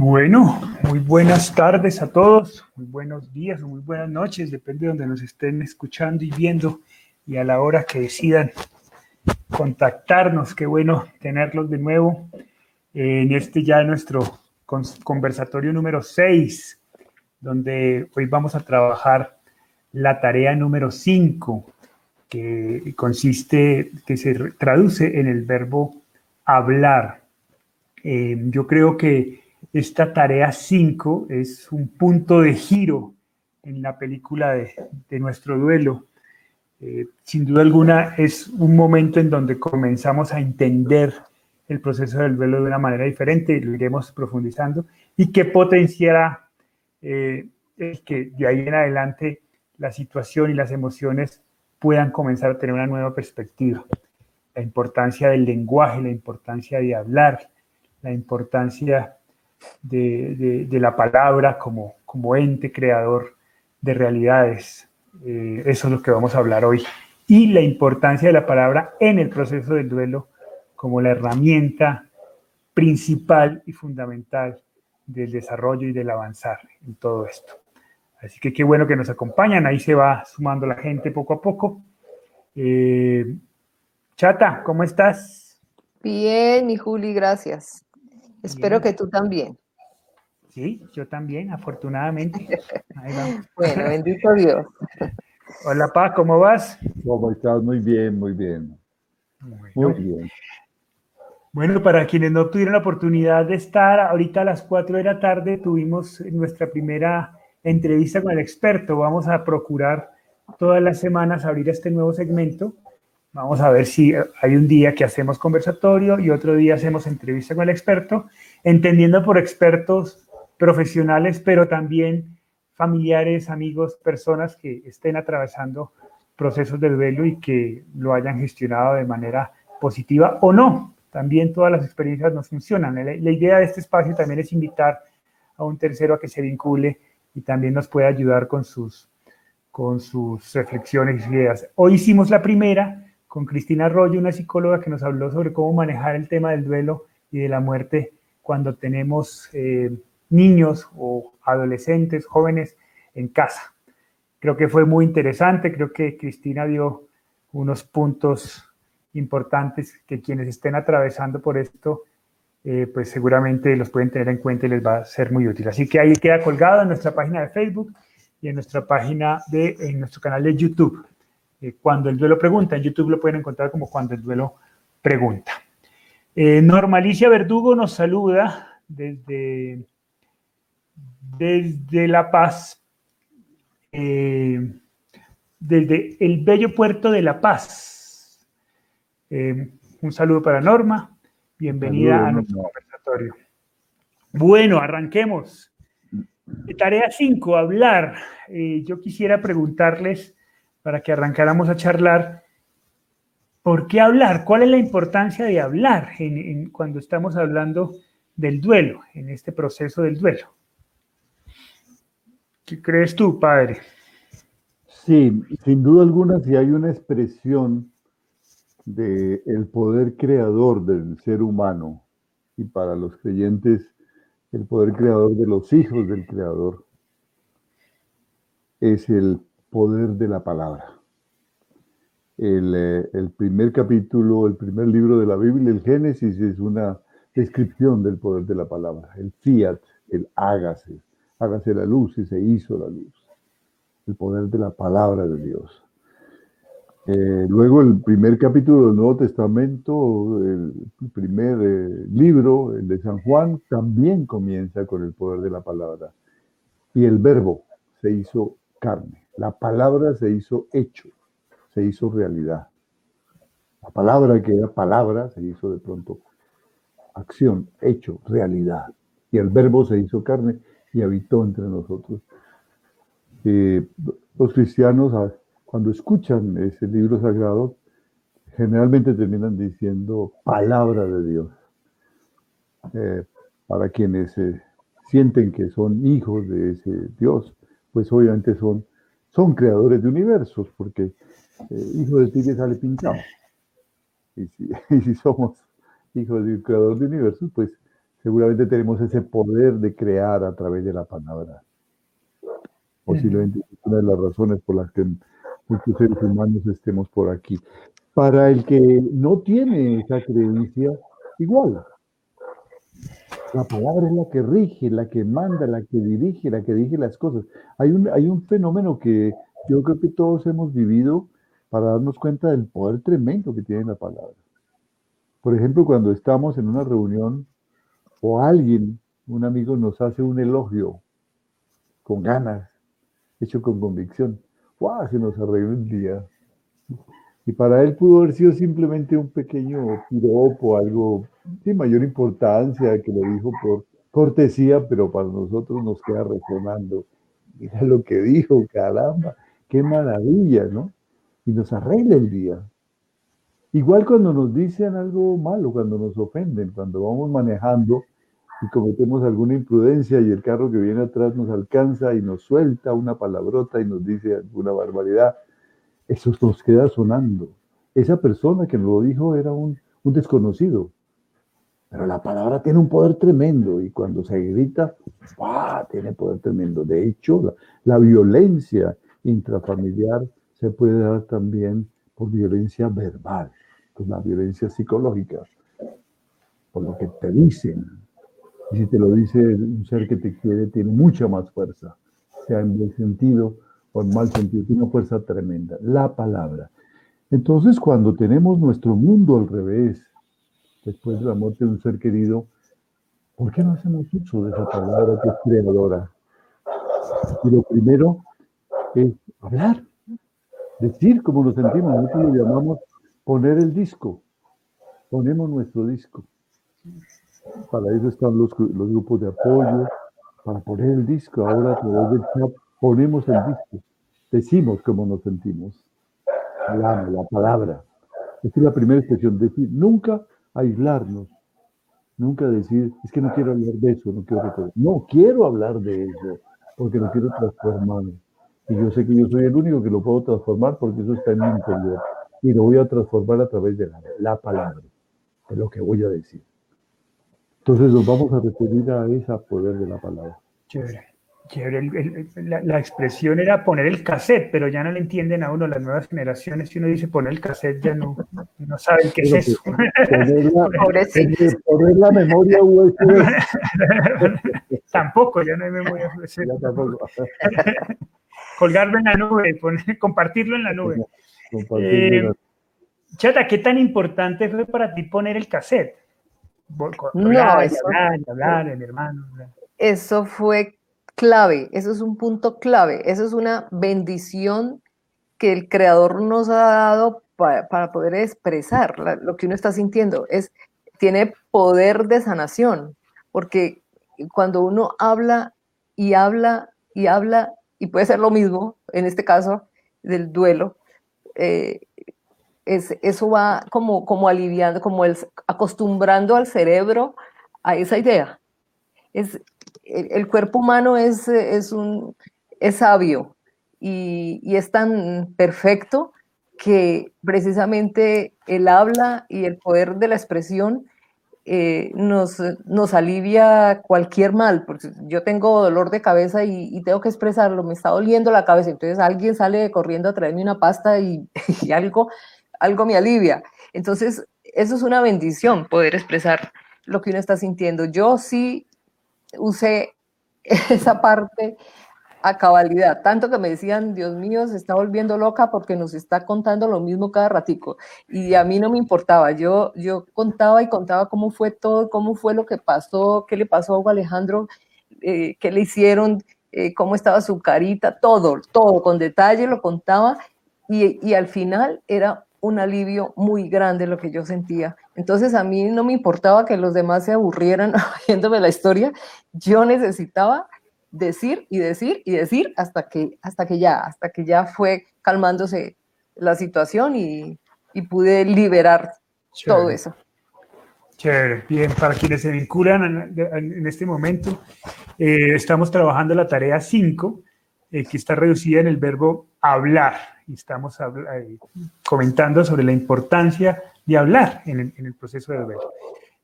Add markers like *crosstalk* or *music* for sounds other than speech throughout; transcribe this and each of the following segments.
Bueno, muy buenas tardes a todos, muy buenos días o muy buenas noches, depende de donde nos estén escuchando y viendo y a la hora que decidan contactarnos. Qué bueno tenerlos de nuevo en este ya nuestro conversatorio número 6, donde hoy vamos a trabajar la tarea número 5, que consiste, que se traduce en el verbo hablar. Eh, yo creo que esta tarea 5 es un punto de giro en la película de, nuestro duelo. Eh, sin duda alguna es un momento en donde comenzamos a entender el proceso del duelo de una manera diferente, lo iremos profundizando, y que potenciará eh, que de ahí en adelante la situación y las emociones puedan comenzar a tener una nueva perspectiva. La importancia del lenguaje, la importancia de hablar, la importancia de, la palabra como, como ente creador de realidades. Eh, eso es lo que vamos a hablar hoy. Y la importancia de la palabra en el proceso del duelo como la herramienta principal y fundamental del desarrollo y del avanzar en todo esto. Así que qué bueno que nos acompañan, ahí se va sumando la gente poco a poco. Eh, Chata, ¿cómo estás? Bien, mi Juli, gracias. Espero que tú también. Sí, yo también, afortunadamente. *laughs* bueno, bendito Dios. Hola, Pa, ¿cómo vas? ¿Cómo estás? Muy bien, muy bien. Muy bien. Bueno, para quienes no tuvieron la oportunidad de estar, ahorita a las 4 de la tarde tuvimos nuestra primera entrevista con el experto. Vamos a procurar todas las semanas abrir este nuevo segmento Vamos a ver si hay un día que hacemos conversatorio y otro día hacemos entrevista con el experto, entendiendo por expertos profesionales, pero también familiares, amigos, personas que estén atravesando procesos de duelo y que lo hayan gestionado de manera positiva o no. También todas las experiencias nos funcionan. La, idea de este espacio también es invitar a un tercero a que se vincule y también nos pueda ayudar con sus, con sus reflexiones y ideas. Hoy hicimos la primera con Cristina Arroyo, una psicóloga que nos habló sobre cómo manejar el tema del duelo y de la muerte cuando tenemos eh, niños o adolescentes, jóvenes en casa. Creo que fue muy interesante, creo que Cristina dio unos puntos importantes que quienes estén atravesando por esto, eh, pues seguramente los pueden tener en cuenta y les va a ser muy útil. Así que ahí queda colgado en nuestra página de Facebook y en nuestra página de, en nuestro canal de YouTube. Eh, cuando el duelo pregunta. En YouTube lo pueden encontrar como cuando el duelo pregunta. Eh, Normalicia Verdugo nos saluda desde, desde La Paz, eh, desde el bello puerto de La Paz. un saludo para Norma. Bienvenida a nuestro conversatorio. Bueno, arranquemos. Tarea 5, hablar. yo quisiera preguntarles para que arrancáramos a charlar. ¿Por qué hablar? ¿Cuál es la importancia de hablar cuando estamos hablando del duelo, en este proceso del duelo? ¿Qué crees tú, padre? Sí, sin duda alguna, si hay una expresión del el poder creador del ser humano y para los creyentes el poder creador de los hijos del creador es el poder de la palabra. Eh, el, primer capítulo, el primer libro de la Biblia, el Génesis, es una descripción del poder de la palabra. El fiat, el hágase, hágase la luz y se hizo la luz. El poder de la palabra de Dios. Eh, luego el primer capítulo del Nuevo Testamento, el primer eh, libro, el de San Juan, también comienza con el poder de la palabra. Y el verbo se hizo carne. La palabra se hizo hecho, se hizo realidad. La palabra que era palabra se hizo de pronto acción, hecho, realidad. Y el verbo se hizo carne y habitó entre nosotros. Eh, los cristianos, ah, cuando escuchan ese libro sagrado, generalmente terminan diciendo palabra de Dios. Eh, para quienes eh, sienten que son hijos de ese Dios, pues obviamente son son creadores de universos, porque eh, hijo de tigre sale pintado. *laughs* Y si, somos hijos de un creador de universos, pues seguramente tenemos ese poder de crear a través de la palabra. Posiblemente es una de las razones por las que muchos seres humanos estemos por aquí. Para el que no tiene esa creencia, igual. La palabra es la que rige, la que manda, la que dirige, la que dirige las cosas. Hay un, hay un fenómeno que yo creo que todos hemos vivido para darnos cuenta del poder tremendo que tiene la palabra. Por ejemplo, cuando estamos en una reunión o alguien, un amigo nos hace un elogio con ganas, hecho con convicción, ¡guau! Se nos arregló el día. Y para él pudo haber sido simplemente un pequeño piropo, algo sin mayor importancia, que lo dijo por cortesía, pero para nosotros nos queda resonando. Mira lo que dijo, caramba, qué maravilla, ¿no? Y nos arregla el día. Igual cuando nos dicen algo malo, cuando nos ofenden, cuando vamos manejando y cometemos alguna imprudencia y el carro que viene atrás nos alcanza y nos suelta una palabrota y nos dice alguna barbaridad, eso nos queda sonando. Esa persona que nos lo dijo era un, desconocido, pero la palabra tiene un poder tremendo y cuando se grita, ¡ah! tiene poder tremendo. De hecho, la, la violencia intrafamiliar se puede dar también por violencia verbal, por la violencia psicológica, por lo que te dicen. Y si te lo dice un ser que te quiere, tiene mucha más fuerza, sea en buen sentido o mal sentido, tiene una fuerza tremenda. La palabra. Entonces, cuando tenemos nuestro mundo al revés, después de la muerte de un ser querido, ¿por qué no hacemos uso de esa palabra que es creadora? Y lo primero es hablar decir cómo nos sentimos. Nosotros lo llamamos poner el disco. Ponemos nuestro disco. Para eso están los, grupos de apoyo, para poner el disco. Ahora a través del chat ponemos el disco. Decimos cómo nos sentimos. Hablamos, la palabra. Es la primera expresión. Decir, nunca aislarnos. Nunca decir, es que no quiero hablar de eso, no quiero No, quiero hablar de eso, porque lo quiero transformar. Y yo sé que yo soy el único que lo puedo transformar porque eso está en mi interior. Y lo voy a transformar a través de la, palabra, de lo que voy a decir. Entonces nos vamos a referir a ese poder de la palabra. Chévere. La, expresión era poner el cassette, pero ya no le entienden a uno las nuevas generaciones. Si uno dice poner el cassette, ya no, no saben qué es eso. Poner la, memoria *laughs* USB. tampoco, ya no hay memoria USB. Ya tampoco *laughs* colgarlo en la nube, compartirlo en la nube. Eh, Chata, ¿qué tan importante fue para ti poner el cassette? no, eso, mi hermano. Eso fue clave, eso es un punto clave, eso es una bendición que el creador nos ha dado para, poder expresar lo que uno está sintiendo. Es, tiene poder de sanación, porque cuando uno habla y habla y habla y puede ser lo mismo, en este caso, del duelo, eh, es, eso va como, como aliviando, como el, acostumbrando al cerebro a esa idea. Es, el, cuerpo humano es, es, un, es sabio y, y es tan perfecto que precisamente el habla y el poder de la expresión eh, nos, nos alivia cualquier mal, porque yo tengo dolor de cabeza y, tengo que expresarlo, me está doliendo la cabeza, entonces alguien sale corriendo a traerme una pasta *laughs* y, algo, algo me alivia. Entonces, eso es una bendición, poder expresar lo que uno está sintiendo. Yo sí usé *laughs* esa parte a cabalidad, tanto que me decían, Dios mío, se está volviendo loca porque nos está contando lo mismo cada ratico. Y a mí no me importaba, yo, yo contaba y contaba cómo fue todo, cómo fue lo que pasó, qué le pasó a Alejandro, eh, qué le hicieron, eh, cómo estaba su carita, todo, todo, con detalle lo contaba. Y, y al final era un alivio muy grande lo que yo sentía. Entonces a mí no me importaba que los demás se aburrieran *laughs* oyéndome la historia, yo necesitaba decir y decir y decir hasta que, hasta que ya, hasta que ya fue calmándose la situación y, pude liberar todo eso. Chévere, bien, para quienes se vinculan en, este momento, eh, estamos trabajando la tarea 5, eh, que está reducida en el verbo hablar, y estamos eh, comentando sobre la importancia de hablar en el, proceso de duelo.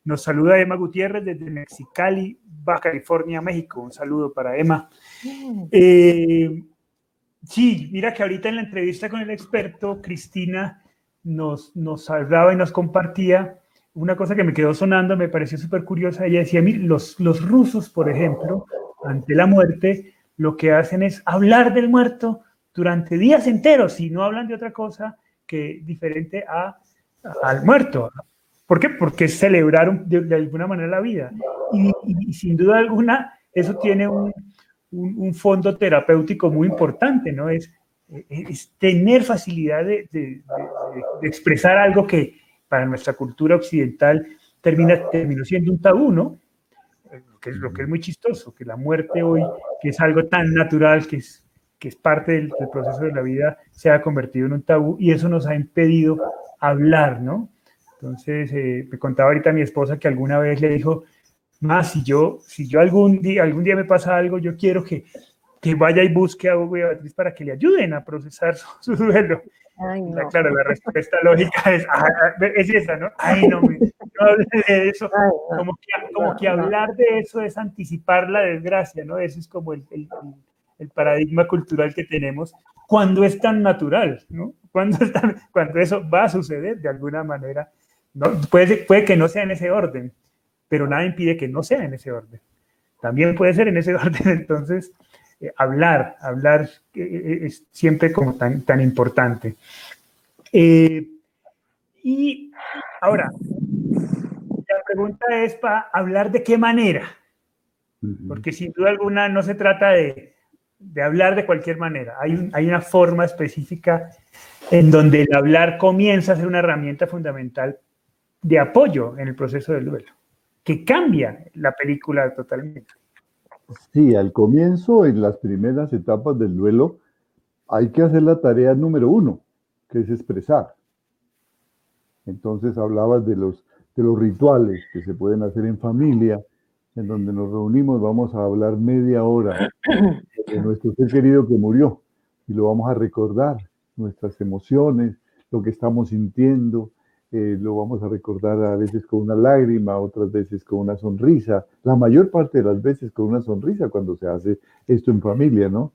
Nos saluda Emma Gutiérrez desde Mexicali, Baja California, México. Un saludo para Emma. Mm. Eh, sí, mira que ahorita en la entrevista con el experto, Cristina nos, nos hablaba y nos compartía una cosa que me quedó sonando, me pareció súper curiosa. Ella decía, los, los rusos, por ejemplo, ante la muerte, lo que hacen es hablar del muerto durante días enteros y no hablan de otra cosa que diferente a, al muerto. ¿Por qué? Porque celebraron de, alguna manera la vida. Y, sin duda alguna, eso tiene un, un, fondo terapéutico muy importante, ¿no? Es, es tener facilidad de, de, expresar algo que para nuestra cultura occidental termina, terminó siendo un tabú, ¿no? Lo que, es, lo que es muy chistoso, que la muerte hoy, que es algo tan natural, que es, que es parte del, proceso de la vida, se ha convertido en un tabú y eso nos ha impedido hablar, ¿no? Entonces, eh, me contaba ahorita mi esposa que alguna vez le dijo, más si yo, si yo algún día, algún día me pasa algo, yo quiero que, que vaya y busque a Hugo y a Beatriz para que le ayuden a procesar *laughs* su, duelo. Claro, la respuesta lógica es, ah, ah, es esa, ¿no? Ay, no, no hable de eso. Como que, como que hablar de eso es anticipar la desgracia, ¿no? Eso es como el, el, el paradigma cultural que tenemos, cuando es tan natural, ¿no? Cuando, cuando eso va a suceder de alguna manera. ¿no? Puede, puede que no sea en ese orden, pero nada impide que no sea en ese orden. También puede ser en ese *laughs* orden, entonces, eh, hablar, hablar eh, eh, es siempre como tan, tan importante. y ahora, la pregunta es para hablar de qué manera, porque sin duda alguna no se trata de, de hablar de cualquier manera. Hay, una forma específica en donde el hablar comienza a ser una herramienta fundamental de apoyo en el proceso del duelo, que cambia la película totalmente. Sí, al comienzo, en las primeras etapas del duelo, hay que hacer la tarea número uno, que es expresar. Entonces hablabas de los rituales que se pueden hacer en familia, en donde nos reunimos, vamos a hablar media hora *coughs* de nuestro ser querido que murió y lo vamos a recordar, nuestras emociones, lo que estamos sintiendo, eh, lo vamos a recordar a veces con una lágrima, otras veces con una sonrisa, la mayor parte de las veces con una sonrisa cuando se hace esto en familia, ¿no?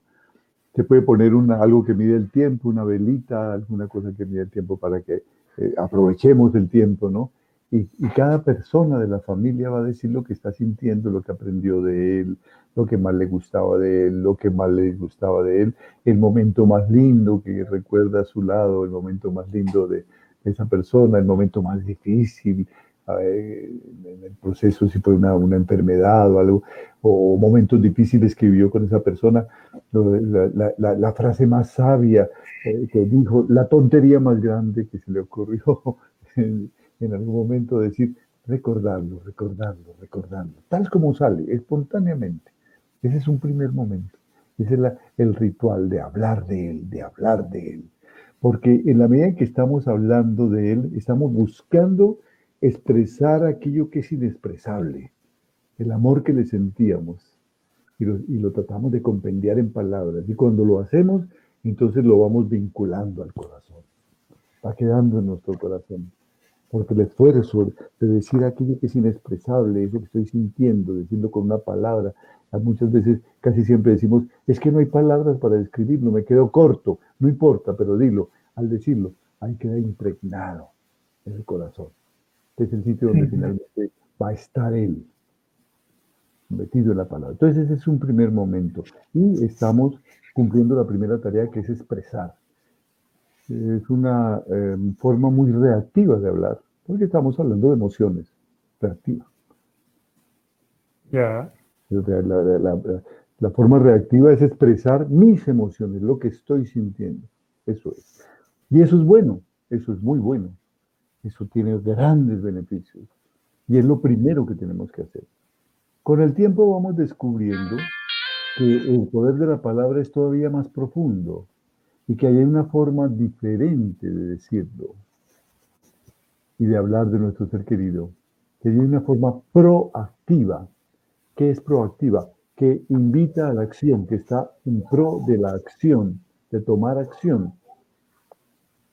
Se puede poner una, algo que mide el tiempo, una velita, alguna cosa que mide el tiempo para que eh, aprovechemos el tiempo, ¿no? Y, cada persona de la familia va a decir lo que está sintiendo, lo que aprendió de él, lo que más le gustaba de él, lo que más le gustaba de él, el momento más lindo que recuerda a su lado, el momento más lindo de esa persona, el momento más difícil, en el proceso, si fue una, una, enfermedad o algo, o momentos difíciles que vivió con esa persona, la, la, la frase más sabia eh, que dijo, la tontería más grande que se le ocurrió *laughs* en algún momento decir, recordarlo, recordarlo, recordarlo, tal como sale, espontáneamente. Ese es un primer momento. Ese es el ritual de hablar de él, de hablar de él. Porque en la medida en que estamos hablando de él, estamos buscando expresar aquello que es inexpresable, el amor que le sentíamos. Y lo, y lo tratamos de compendiar en palabras. Y cuando lo hacemos, entonces lo vamos vinculando al corazón. Va quedando en nuestro corazón porque el esfuerzo de decir aquello que es inexpresable, eso que estoy sintiendo, decirlo con una palabra, muchas veces casi siempre decimos, es que no hay palabras para describirlo, me quedo corto, no importa, pero dilo, al decirlo, ahí queda impregnado en el corazón. Este es el sitio donde finalmente va a estar él, metido en la palabra. Entonces ese es un primer momento y estamos cumpliendo la primera tarea que es expresar es una em, forma muy reactiva de hablar, porque estamos hablando de emociones, reactiva. Ya. La, forma reactiva es expresar mis emociones, lo que estoy sintiendo. Eso es. Y eso es bueno, eso es muy bueno. Eso tiene grandes beneficios. Y es lo primero que tenemos que hacer. Con el tiempo vamos descubriendo que el poder de la palabra es todavía más profundo y que hay una forma diferente de decirlo y de hablar de nuestro ser querido, que hay una forma proactiva. ¿Qué es proactiva? Que invita a la acción, que está en pro de la acción, de tomar acción.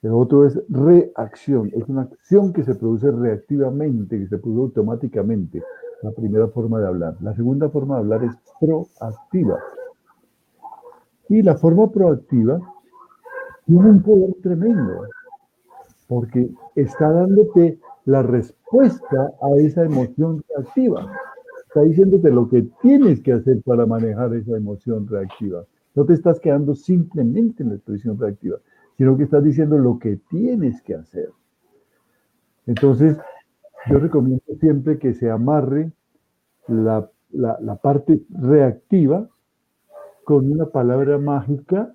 El otro es reacción, es una acción que se produce reactivamente, que se produce automáticamente. La primera forma de hablar. La segunda forma de hablar es proactiva. Y la forma proactiva tiene un poder tremendo, porque está dándote la respuesta a esa emoción reactiva. Está diciéndote lo que tienes que hacer para manejar esa emoción reactiva. No te estás quedando simplemente en la expresión reactiva, sino que estás diciendo lo que tienes que hacer. Entonces, yo recomiendo siempre que se amarre la, la parte reactiva con una palabra mágica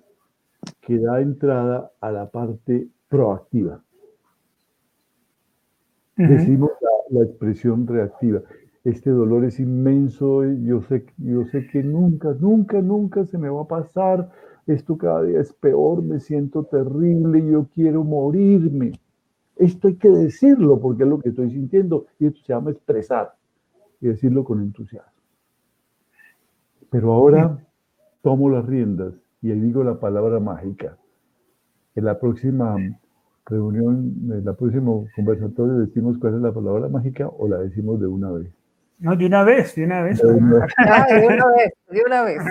que da entrada a la parte proactiva. Decimos la, expresión reactiva. Este dolor es inmenso, yo sé, yo sé que nunca, nunca, nunca se me va a pasar. Esto cada día es peor, me siento terrible, yo quiero morirme. Esto hay que decirlo porque es lo que estoy sintiendo y esto se llama expresar y decirlo con entusiasmo. Pero ahora tomo las riendas y digo la palabra mágica. En la próxima reunión, en la próxima conversatorio decimos cuál es la palabra mágica o la decimos de una vez. No, de una vez, de una vez. De una, vez, *laughs* de una vez.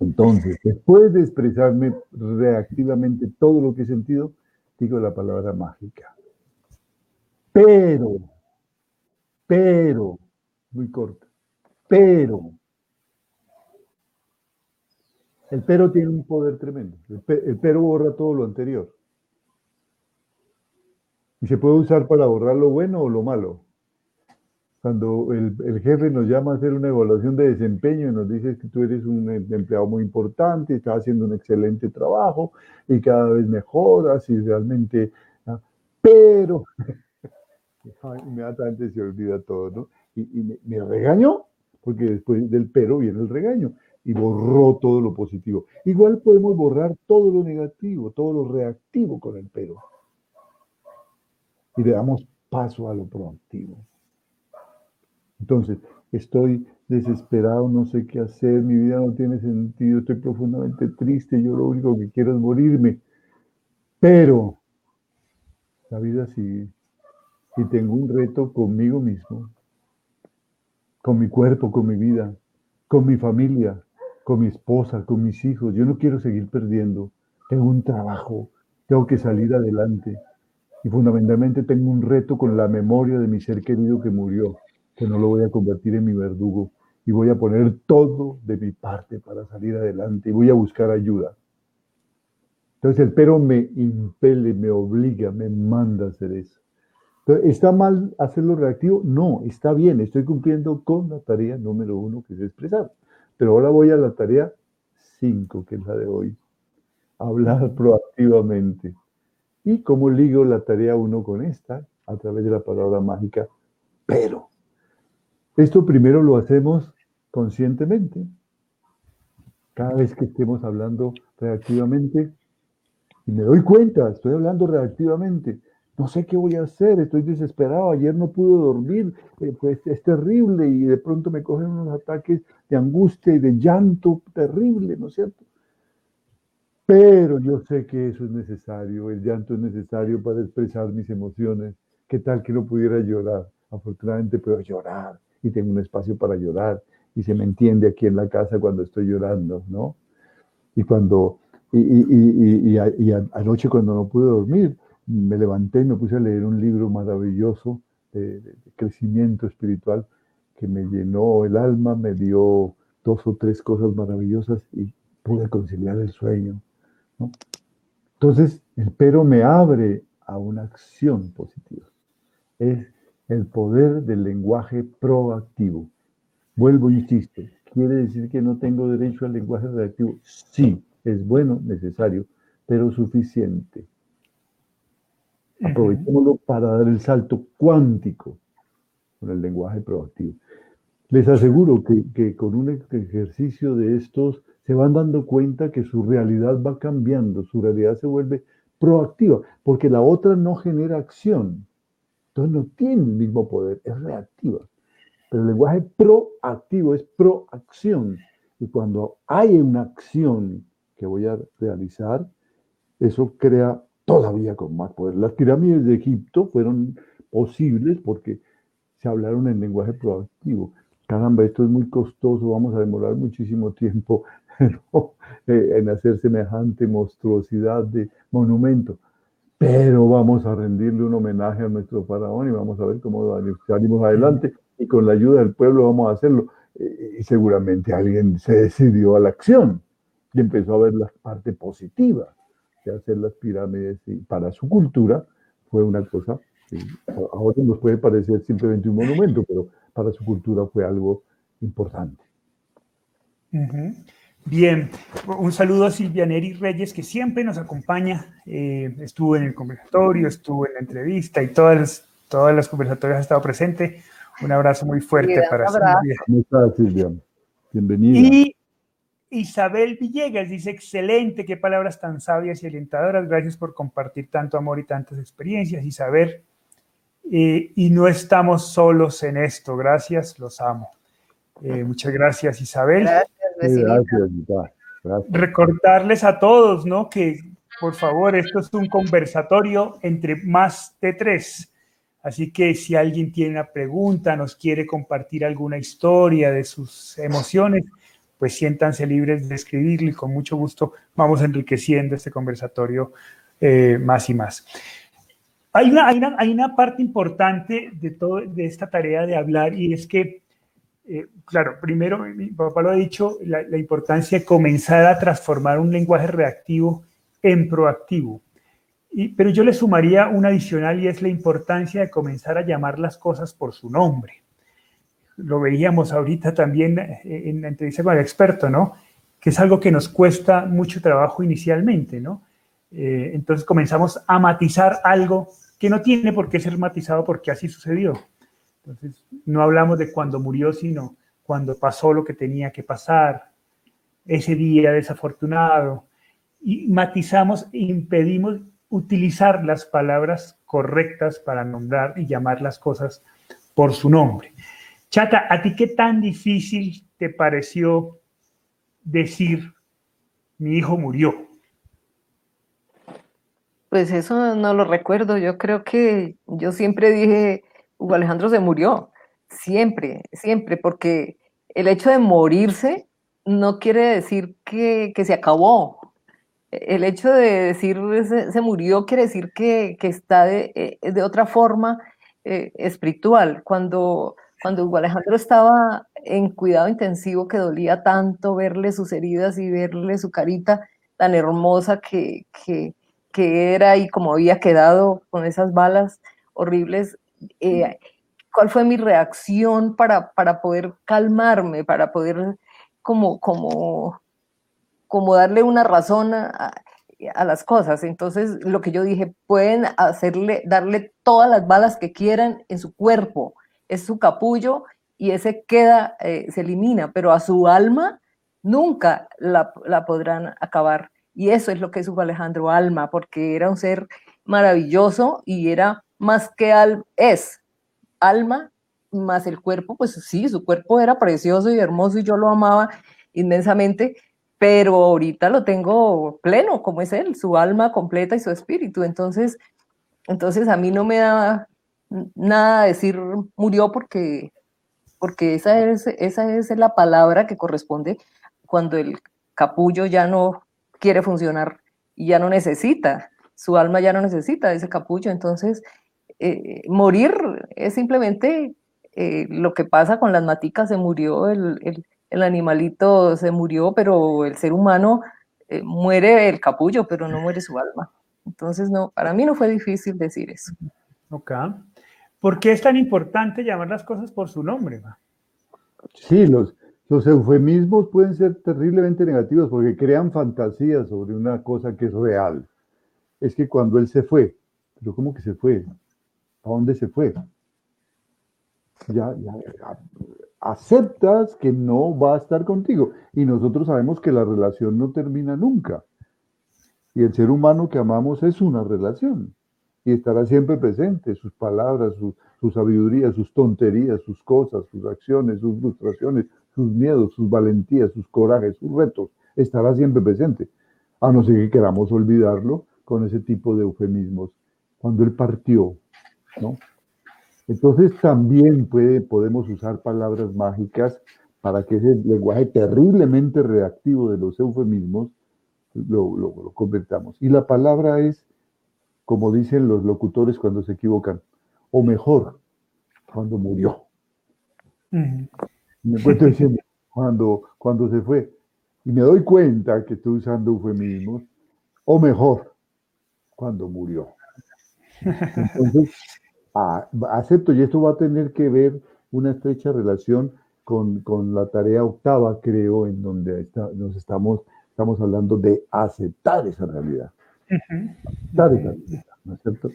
Entonces, después de expresarme reactivamente todo lo que he sentido, digo la palabra mágica. Pero, pero, muy corta, pero el pero tiene un poder tremendo. El, pero borra todo lo anterior. Y se puede usar para borrar lo bueno o lo malo. Cuando el, jefe nos llama a hacer una evaluación de desempeño y nos dice que tú eres un empleado muy importante, estás haciendo un excelente trabajo y cada vez mejoras y realmente... Pero *laughs* inmediatamente se olvida todo, ¿no? Y, me, me regañó, porque después del pero viene el regaño y borró todo lo positivo. Igual podemos borrar todo lo negativo, todo lo reactivo con el pero. Y le damos paso a lo proactivo. Entonces, estoy desesperado, no sé qué hacer, mi vida no tiene sentido, estoy profundamente triste, yo lo único que quiero es morirme. Pero la vida sigue y tengo un reto conmigo mismo, con mi cuerpo, con mi vida, con mi familia, con mi esposa, con mis hijos. Yo no quiero seguir perdiendo. Tengo un trabajo, tengo que salir adelante. Y fundamentalmente tengo un reto con la memoria de mi ser querido que murió, que no lo voy a convertir en mi verdugo. Y voy a poner todo de mi parte para salir adelante y voy a buscar ayuda. Entonces el pero me impele, me obliga, me manda a hacer eso. ¿Está mal hacerlo reactivo? No, está bien, estoy cumpliendo con la tarea número uno que es expresar. Pero ahora voy a la tarea 5, que es la de hoy. Hablar proactivamente. ¿Y cómo ligo la tarea 1 con esta? A través de la palabra mágica, pero. Esto primero lo hacemos conscientemente. Cada vez que estemos hablando reactivamente, y me doy cuenta, estoy hablando reactivamente, no sé qué voy a hacer, estoy desesperado, ayer no pude dormir, eh, pues es terrible y de pronto me cogen unos ataques de angustia y de llanto terrible, ¿no es cierto? Pero yo sé que eso es necesario, el llanto es necesario para expresar mis emociones. ¿Qué tal que no pudiera llorar? Afortunadamente puedo llorar y tengo un espacio para llorar y se me entiende aquí en la casa cuando estoy llorando, ¿no? Y cuando, y, y, y, y anoche cuando no pude dormir, me levanté y me puse a leer un libro maravilloso de, crecimiento espiritual que me llenó el alma, me dio dos o tres cosas maravillosas y pude conciliar el sueño. Entonces, el pero me abre a una acción positiva. Es el poder del lenguaje proactivo. Vuelvo insisto, ¿quiere decir que no tengo derecho al lenguaje reactivo? Sí, es bueno, necesario, pero suficiente. Aprovechémoslo para dar el salto cuántico con el lenguaje proactivo. Les aseguro que, con un ejercicio de estos se van dando cuenta que su realidad va cambiando, su realidad se vuelve proactiva, porque la otra no genera acción. Entonces no tiene el mismo poder, es reactiva. Pero el lenguaje proactivo es proacción. Y cuando hay una acción que voy a realizar, eso crea todavía con más poder. Las pirámides de Egipto fueron posibles porque se hablaron en lenguaje proactivo. Caramba, esto es muy costoso, vamos a demorar muchísimo tiempo *laughs* eh, en hacer semejante monstruosidad de monumento. Pero vamos a rendirle un homenaje a nuestro faraón y vamos a ver cómo salimos adelante y con la ayuda del pueblo vamos a hacerlo. Eh, y seguramente alguien se decidió a la acción y empezó a ver la parte positiva de hacer las pirámides y para su cultura fue una cosa ahora nos puede parecer simplemente un monumento, pero para su cultura fue algo importante. Bien, un saludo a Silvia Neri Reyes, que siempre nos acompaña. Eh, estuvo en el conversatorio, estuvo en la entrevista y todas las, todas las conversatorias ha estado presente. Un abrazo muy fuerte para Silvia. ¿Cómo estás, Silvia? Bienvenida. Y Isabel Villegas dice, excelente, qué palabras tan sabias y alentadoras. Gracias por compartir tanto amor y tantas experiencias y saber eh, y no estamos solos en esto. Gracias, los amo. Eh, muchas gracias, Isabel. Gracias, Recordarles a todos, ¿no? Que por favor, esto es un conversatorio entre más de tres. Así que si alguien tiene una pregunta, nos quiere compartir alguna historia de sus emociones, pues siéntanse libres de escribirle y con mucho gusto vamos enriqueciendo este conversatorio eh, más y más. Hay una, hay una, parte importante de, todo, de esta tarea de hablar y es que, eh, claro, primero, mi papá lo ha dicho, la, importancia de comenzar a transformar un lenguaje reactivo en proactivo. Pero yo le sumaría una adicional y es la importancia de comenzar a llamar las cosas por su nombre. Lo veíamos ahorita también eh, en la entrevista con el experto, ¿no? Que es algo que nos cuesta mucho trabajo inicialmente, ¿no? Eh, entonces comenzamos a matizar algo que no tiene por qué ser matizado porque así sucedió. Entonces, no hablamos de cuando murió, sino cuando pasó lo que tenía que pasar, ese día desafortunado, y matizamos impedimos utilizar las palabras correctas para nombrar y llamar las cosas por su nombre. Chata, ¿a ti qué tan difícil te pareció decir mi hijo murió? Pues eso no lo recuerdo. Yo creo que yo siempre dije, Hugo Alejandro se murió. Siempre, siempre, porque el hecho de morirse no quiere decir que, se acabó. El hecho de decir se, murió quiere decir que, está de, eh, de, otra forma eh, espiritual. Cuando, cuando Hugo Alejandro estaba en cuidado intensivo, que dolía tanto verle sus heridas y verle su carita tan hermosa que, que que era y como había quedado con esas balas horribles, eh, cuál fue mi reacción para, para poder calmarme, para poder como, como, como darle una razón a, las cosas. Entonces, lo que yo dije, pueden hacerle, darle todas las balas que quieran en su cuerpo, es su capullo y ese queda, eh, se elimina, pero a su alma nunca la, la podrán acabar. Y eso es lo que es Hugo Alejandro Alma, porque era un ser maravilloso y era más que al, es alma más el cuerpo, pues sí, su cuerpo era precioso y hermoso y yo lo amaba inmensamente, pero ahorita lo tengo pleno, como es él, su alma completa y su espíritu. Entonces, entonces a mí no me da nada decir murió porque, porque esa, es, esa es la palabra que corresponde cuando el capullo ya no quiere funcionar y ya no necesita, su alma ya no necesita ese capullo. Entonces, eh, morir es simplemente eh, lo que pasa con las maticas, se murió, el, animalito se murió, pero el ser humano eh, muere el capullo, pero no muere su alma. Entonces, no, para mí no fue difícil decir eso. Ok. ¿Por qué es tan importante llamar las cosas por su nombre? Sí, los, eufemismos pueden ser terriblemente negativos porque crean fantasías sobre una cosa que es real. Es que cuando él se fue, pero ¿cómo que se fue? ¿A dónde se fue? Ya, ya, aceptas que no va a estar contigo. Y nosotros sabemos que la relación no termina nunca. Y el ser humano que amamos es una relación. Y estará siempre presente, sus palabras, su, su sabiduría, sus tonterías, sus cosas, sus acciones, sus frustraciones, sus miedos, sus valentías, sus corajes, sus retos, estará siempre presente. A no ser que queramos olvidarlo con ese tipo de eufemismos, cuando él partió, ¿no? Entonces también puede, podemos usar palabras mágicas para que ese lenguaje terriblemente reactivo de los eufemismos lo, lo, convertamos. Y la palabra es, como dicen los locutores cuando se equivocan, o mejor, cuando murió. Me encuentro diciendo, cuando, cuando se fue. Y me doy cuenta que estoy usando eufemismos, o mejor, cuando murió. Entonces, acepto, y esto va a tener que ver una estrecha relación con, con la tarea octava, creo, en donde nos estamos, estamos hablando de aceptar esa realidad. Aceptar esa realidad, ¿no es cierto?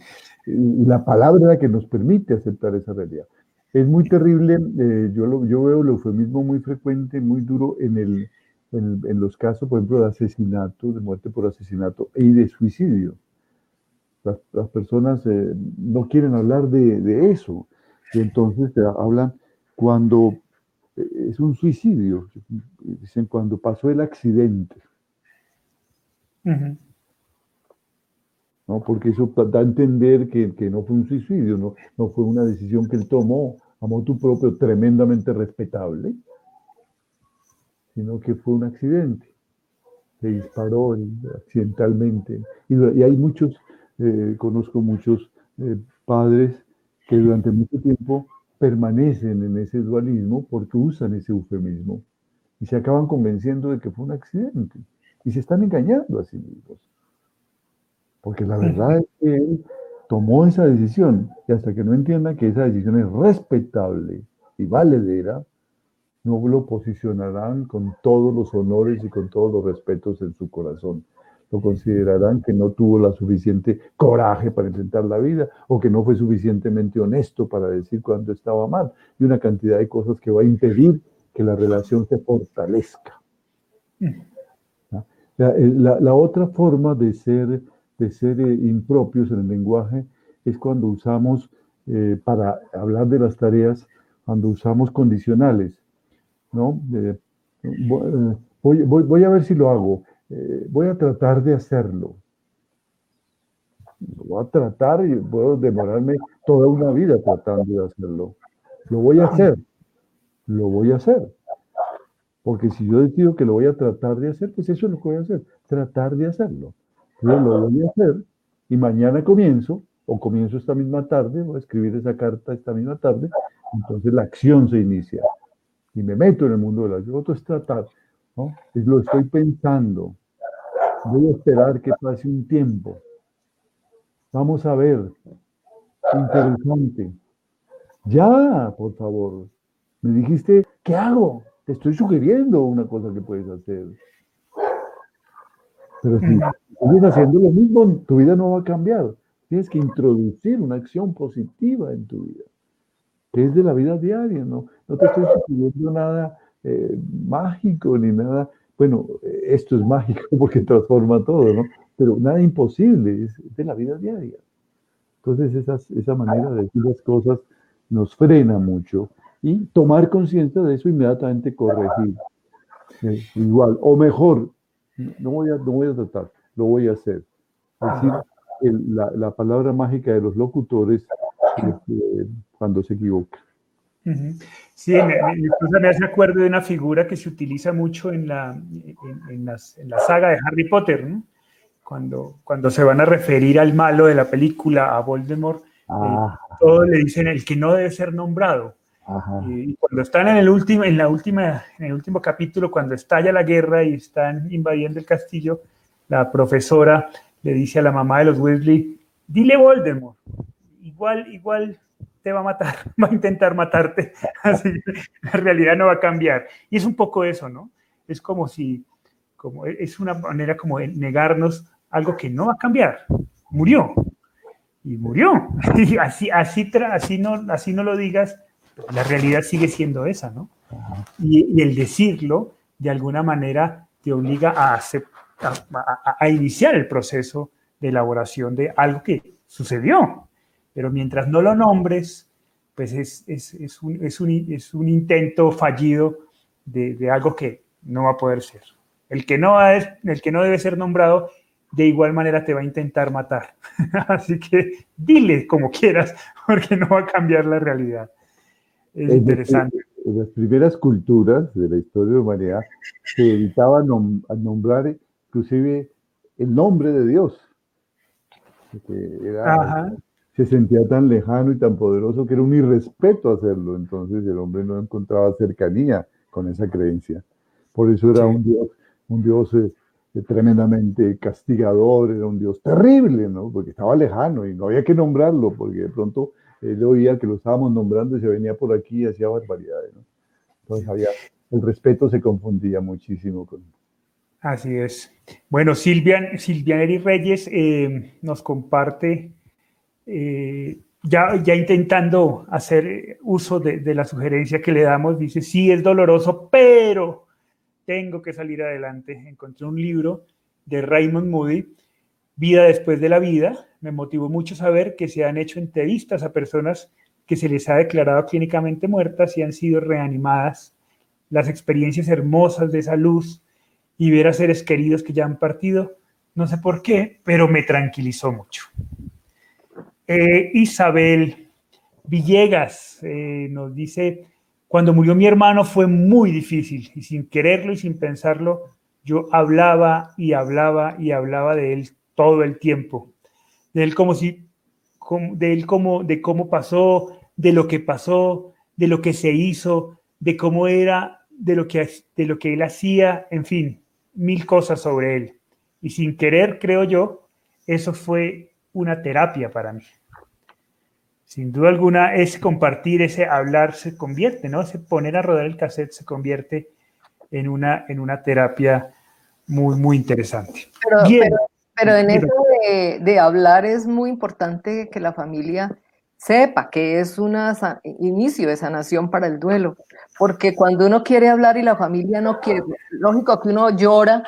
Y, la palabra que nos permite aceptar esa realidad. Es muy terrible, eh, yo, lo, yo veo el eufemismo muy frecuente, muy duro en, el, en, en, los casos, por ejemplo, de asesinato, de muerte por asesinato y de suicidio. Las, las personas eh, no quieren hablar de, de, eso y entonces hablan cuando eh, es un suicidio, dicen cuando pasó el accidente. ¿No? Porque eso da a entender que, que, no fue un suicidio, no, no fue una decisión que él tomó a modo propio tremendamente respetable, sino que fue un accidente. Se disparó accidentalmente. Y, y hay muchos, eh, conozco muchos eh, padres que durante mucho tiempo permanecen en ese dualismo porque usan ese eufemismo y se acaban convenciendo de que fue un accidente y se están engañando a sí mismos. Porque la verdad es que él tomó esa decisión y hasta que no entienda que esa decisión es respetable y valedera, no lo posicionarán con todos los honores y con todos los respetos en su corazón. Lo considerarán que no tuvo la suficiente coraje para enfrentar la vida o que no fue suficientemente honesto para decir cuando estaba mal y una cantidad de cosas que va a impedir que la relación se fortalezca. La, la, la otra forma de ser de ser eh, impropios en el lenguaje es cuando usamos, eh, para hablar de las tareas, cuando usamos condicionales, ¿no? Eh, voy, voy, a ver si lo hago, voy a tratar de hacerlo. Lo voy a tratar y puedo demorarme toda una vida tratando de hacerlo. Lo voy a hacer, lo voy a hacer. Porque si yo decido que lo voy a tratar de hacer, pues eso es lo que voy a hacer, tratar de hacerlo. Yo lo voy a hacer y mañana comienzo, o comienzo esta misma tarde, voy a escribir esa carta esta misma tarde, entonces la acción se inicia. Y me meto en el mundo de la acción. Otro es tratar, ¿no? Es lo estoy pensando. Voy a esperar que pase un tiempo. Vamos a ver. Interesante. Ya, por favor. Me dijiste, ¿qué hago? Te estoy sugiriendo una cosa que puedes hacer. Pero si sigues haciendo lo mismo, tu vida no va a cambiar. Tienes que introducir una acción positiva en tu vida, que es de la vida diaria, ¿no? No te estoy sugiriendo nada eh, mágico ni nada. Bueno, esto es mágico *laughs* porque transforma todo, ¿no? Pero nada imposible, es de la vida diaria. Entonces, esas, esa manera de decir las cosas nos frena mucho y tomar conciencia de eso inmediatamente corregir. Eh, igual, o mejor, no voy, a, no voy a tratar, lo voy a hacer. Es decir, la, la, palabra mágica de los locutores este, cuando se equivoca. Sí, me, me, me, hace acuerdo de una figura que se utiliza mucho en la, en, en, las, en la saga de Harry Potter, ¿no? cuando, cuando se van a referir al malo de la película, a Voldemort, eh, ah. todos le dicen el que no debe ser nombrado. Y cuando están en el último, en la última, en el último capítulo, cuando estalla la guerra y están invadiendo el castillo, la profesora le dice a la mamá de los Weasley, dile Voldemort, igual, igual te va a matar, *laughs* va a intentar matarte, *laughs* así la realidad no va a cambiar. Y es un poco eso, ¿no? Es como si, como, es una manera como de negarnos algo que no va a cambiar, murió, y murió, *laughs* y así, así, así, no, así no lo digas, la realidad sigue siendo esa, ¿no? Y, el decirlo, de alguna manera, te obliga a, iniciar el proceso de elaboración de algo que sucedió. Pero mientras no lo nombres, pues es, un, intento fallido de, de, algo que no va a poder ser. El que no, es, el que no debe ser nombrado de igual manera te va a intentar matar. *laughs* Así que dile como quieras, porque no va a cambiar la realidad. Es, interesante. En las primeras culturas de la historia de la humanidad se evitaba nombrar inclusive el nombre de Dios. se sentía tan lejano y tan poderoso que era un irrespeto hacerlo. Entonces el hombre no encontraba cercanía con esa creencia. Por eso era un Dios, un Dios eh, tremendamente castigador, era un Dios terrible, ¿no? Porque estaba lejano y no había que nombrarlo, porque de pronto él oía que lo estábamos nombrando y se venía por aquí y hacía barbaridades. Entonces había, el respeto se confundía muchísimo con... Así es. Bueno, Silvia, Silvia Eri Reyes eh, nos comparte, eh, ya, ya intentando hacer uso de, de la sugerencia que le damos, dice, sí, es doloroso, pero tengo que salir adelante. Encontré un libro de Raymond Moody, Vida después de la vida. Me motivó mucho saber que se han hecho entrevistas a personas que se les ha declarado clínicamente muertas y han sido reanimadas. Las experiencias hermosas de esa luz y ver a seres queridos que ya han partido, no sé por qué, pero me tranquilizó mucho. Eh, Isabel Villegas eh, nos dice, cuando murió mi hermano fue muy difícil y sin quererlo y sin pensarlo, yo hablaba y hablaba y hablaba de él todo el tiempo. De él como si, de él como, de cómo pasó, de lo que pasó, de lo que se hizo, de cómo era, de lo que, de lo que él hacía, en fin, mil cosas sobre él. Y sin querer, creo yo, eso fue una terapia para mí sin duda alguna, es compartir, ese hablar se convierte, ¿no? Ese poner a rodar el cassette se convierte en una, en una terapia muy, muy interesante. Pero, en eso de, hablar es muy importante que la familia sepa que es un inicio de sanación para el duelo, porque cuando uno quiere hablar y la familia no quiere, lógico que uno llora,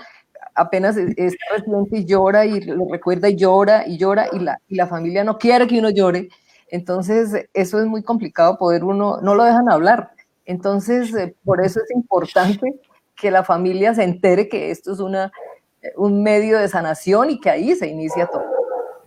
apenas está reciente y llora y lo recuerda y llora y llora y la, y la familia no quiere que uno llore, entonces, eso es muy complicado poder uno, no lo dejan hablar. Entonces, eh, por eso es importante que la familia se entere que esto es una, un medio de sanación y que ahí se inicia todo.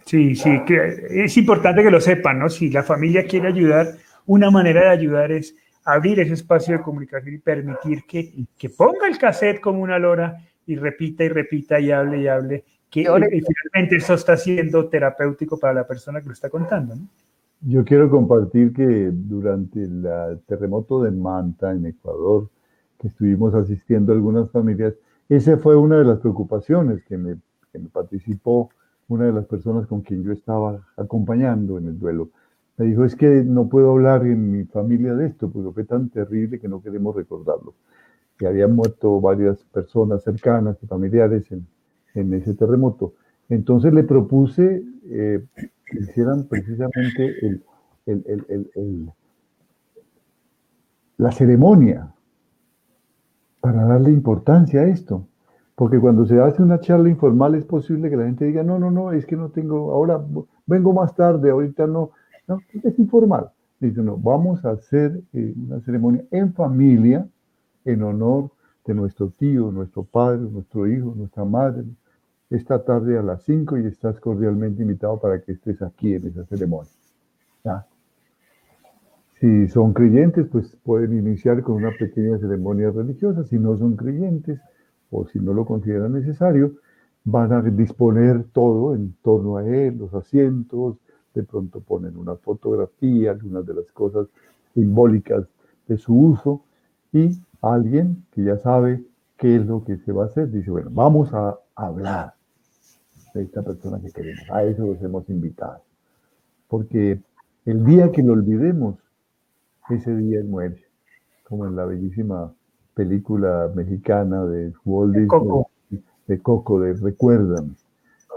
Sí, sí, que es importante que lo sepan, ¿no? Si la familia quiere ayudar, una manera de ayudar es abrir ese espacio de comunicación y permitir que, que ponga el cassette como una lora y repita y repita y hable y hable, que finalmente eso está siendo terapéutico para la persona que lo está contando, ¿no? Yo quiero compartir que durante el terremoto de Manta en Ecuador, que estuvimos asistiendo a algunas familias, esa fue una de las preocupaciones que me, participó una de las personas con quien yo estaba acompañando en el duelo. Me dijo, es que no puedo hablar en mi familia de esto, porque fue tan terrible que no queremos recordarlo. Que habían muerto varias personas cercanas y familiares en, en ese terremoto. Entonces le propuse eh, hicieran precisamente la ceremonia para darle importancia a esto. Porque cuando se hace una charla informal es posible que la gente diga, no, no, no, es que no tengo, ahora vengo más tarde, ahorita no, no, es informal. Dice, no, vamos a hacer eh, una ceremonia en familia en honor de nuestro tío, nuestro padre, nuestro hijo, nuestra madre, esta tarde a las 5 y estás cordialmente invitado para que estés aquí en esa ceremonia. Si son creyentes, pues pueden iniciar con una pequeña ceremonia religiosa. Si no son creyentes o si no lo consideran necesario, van a disponer todo en torno a él, los asientos, de pronto ponen una fotografía, algunas de las cosas simbólicas de su uso y alguien que ya sabe qué es lo que se va a hacer, dice, bueno, vamos a hablar de esta persona que queremos. A eso los hemos invitado. Porque el día que lo olvidemos, ese día él muere. Como en la bellísima película mexicana de Walt Disney, Coco. de Coco, de Recuérdame.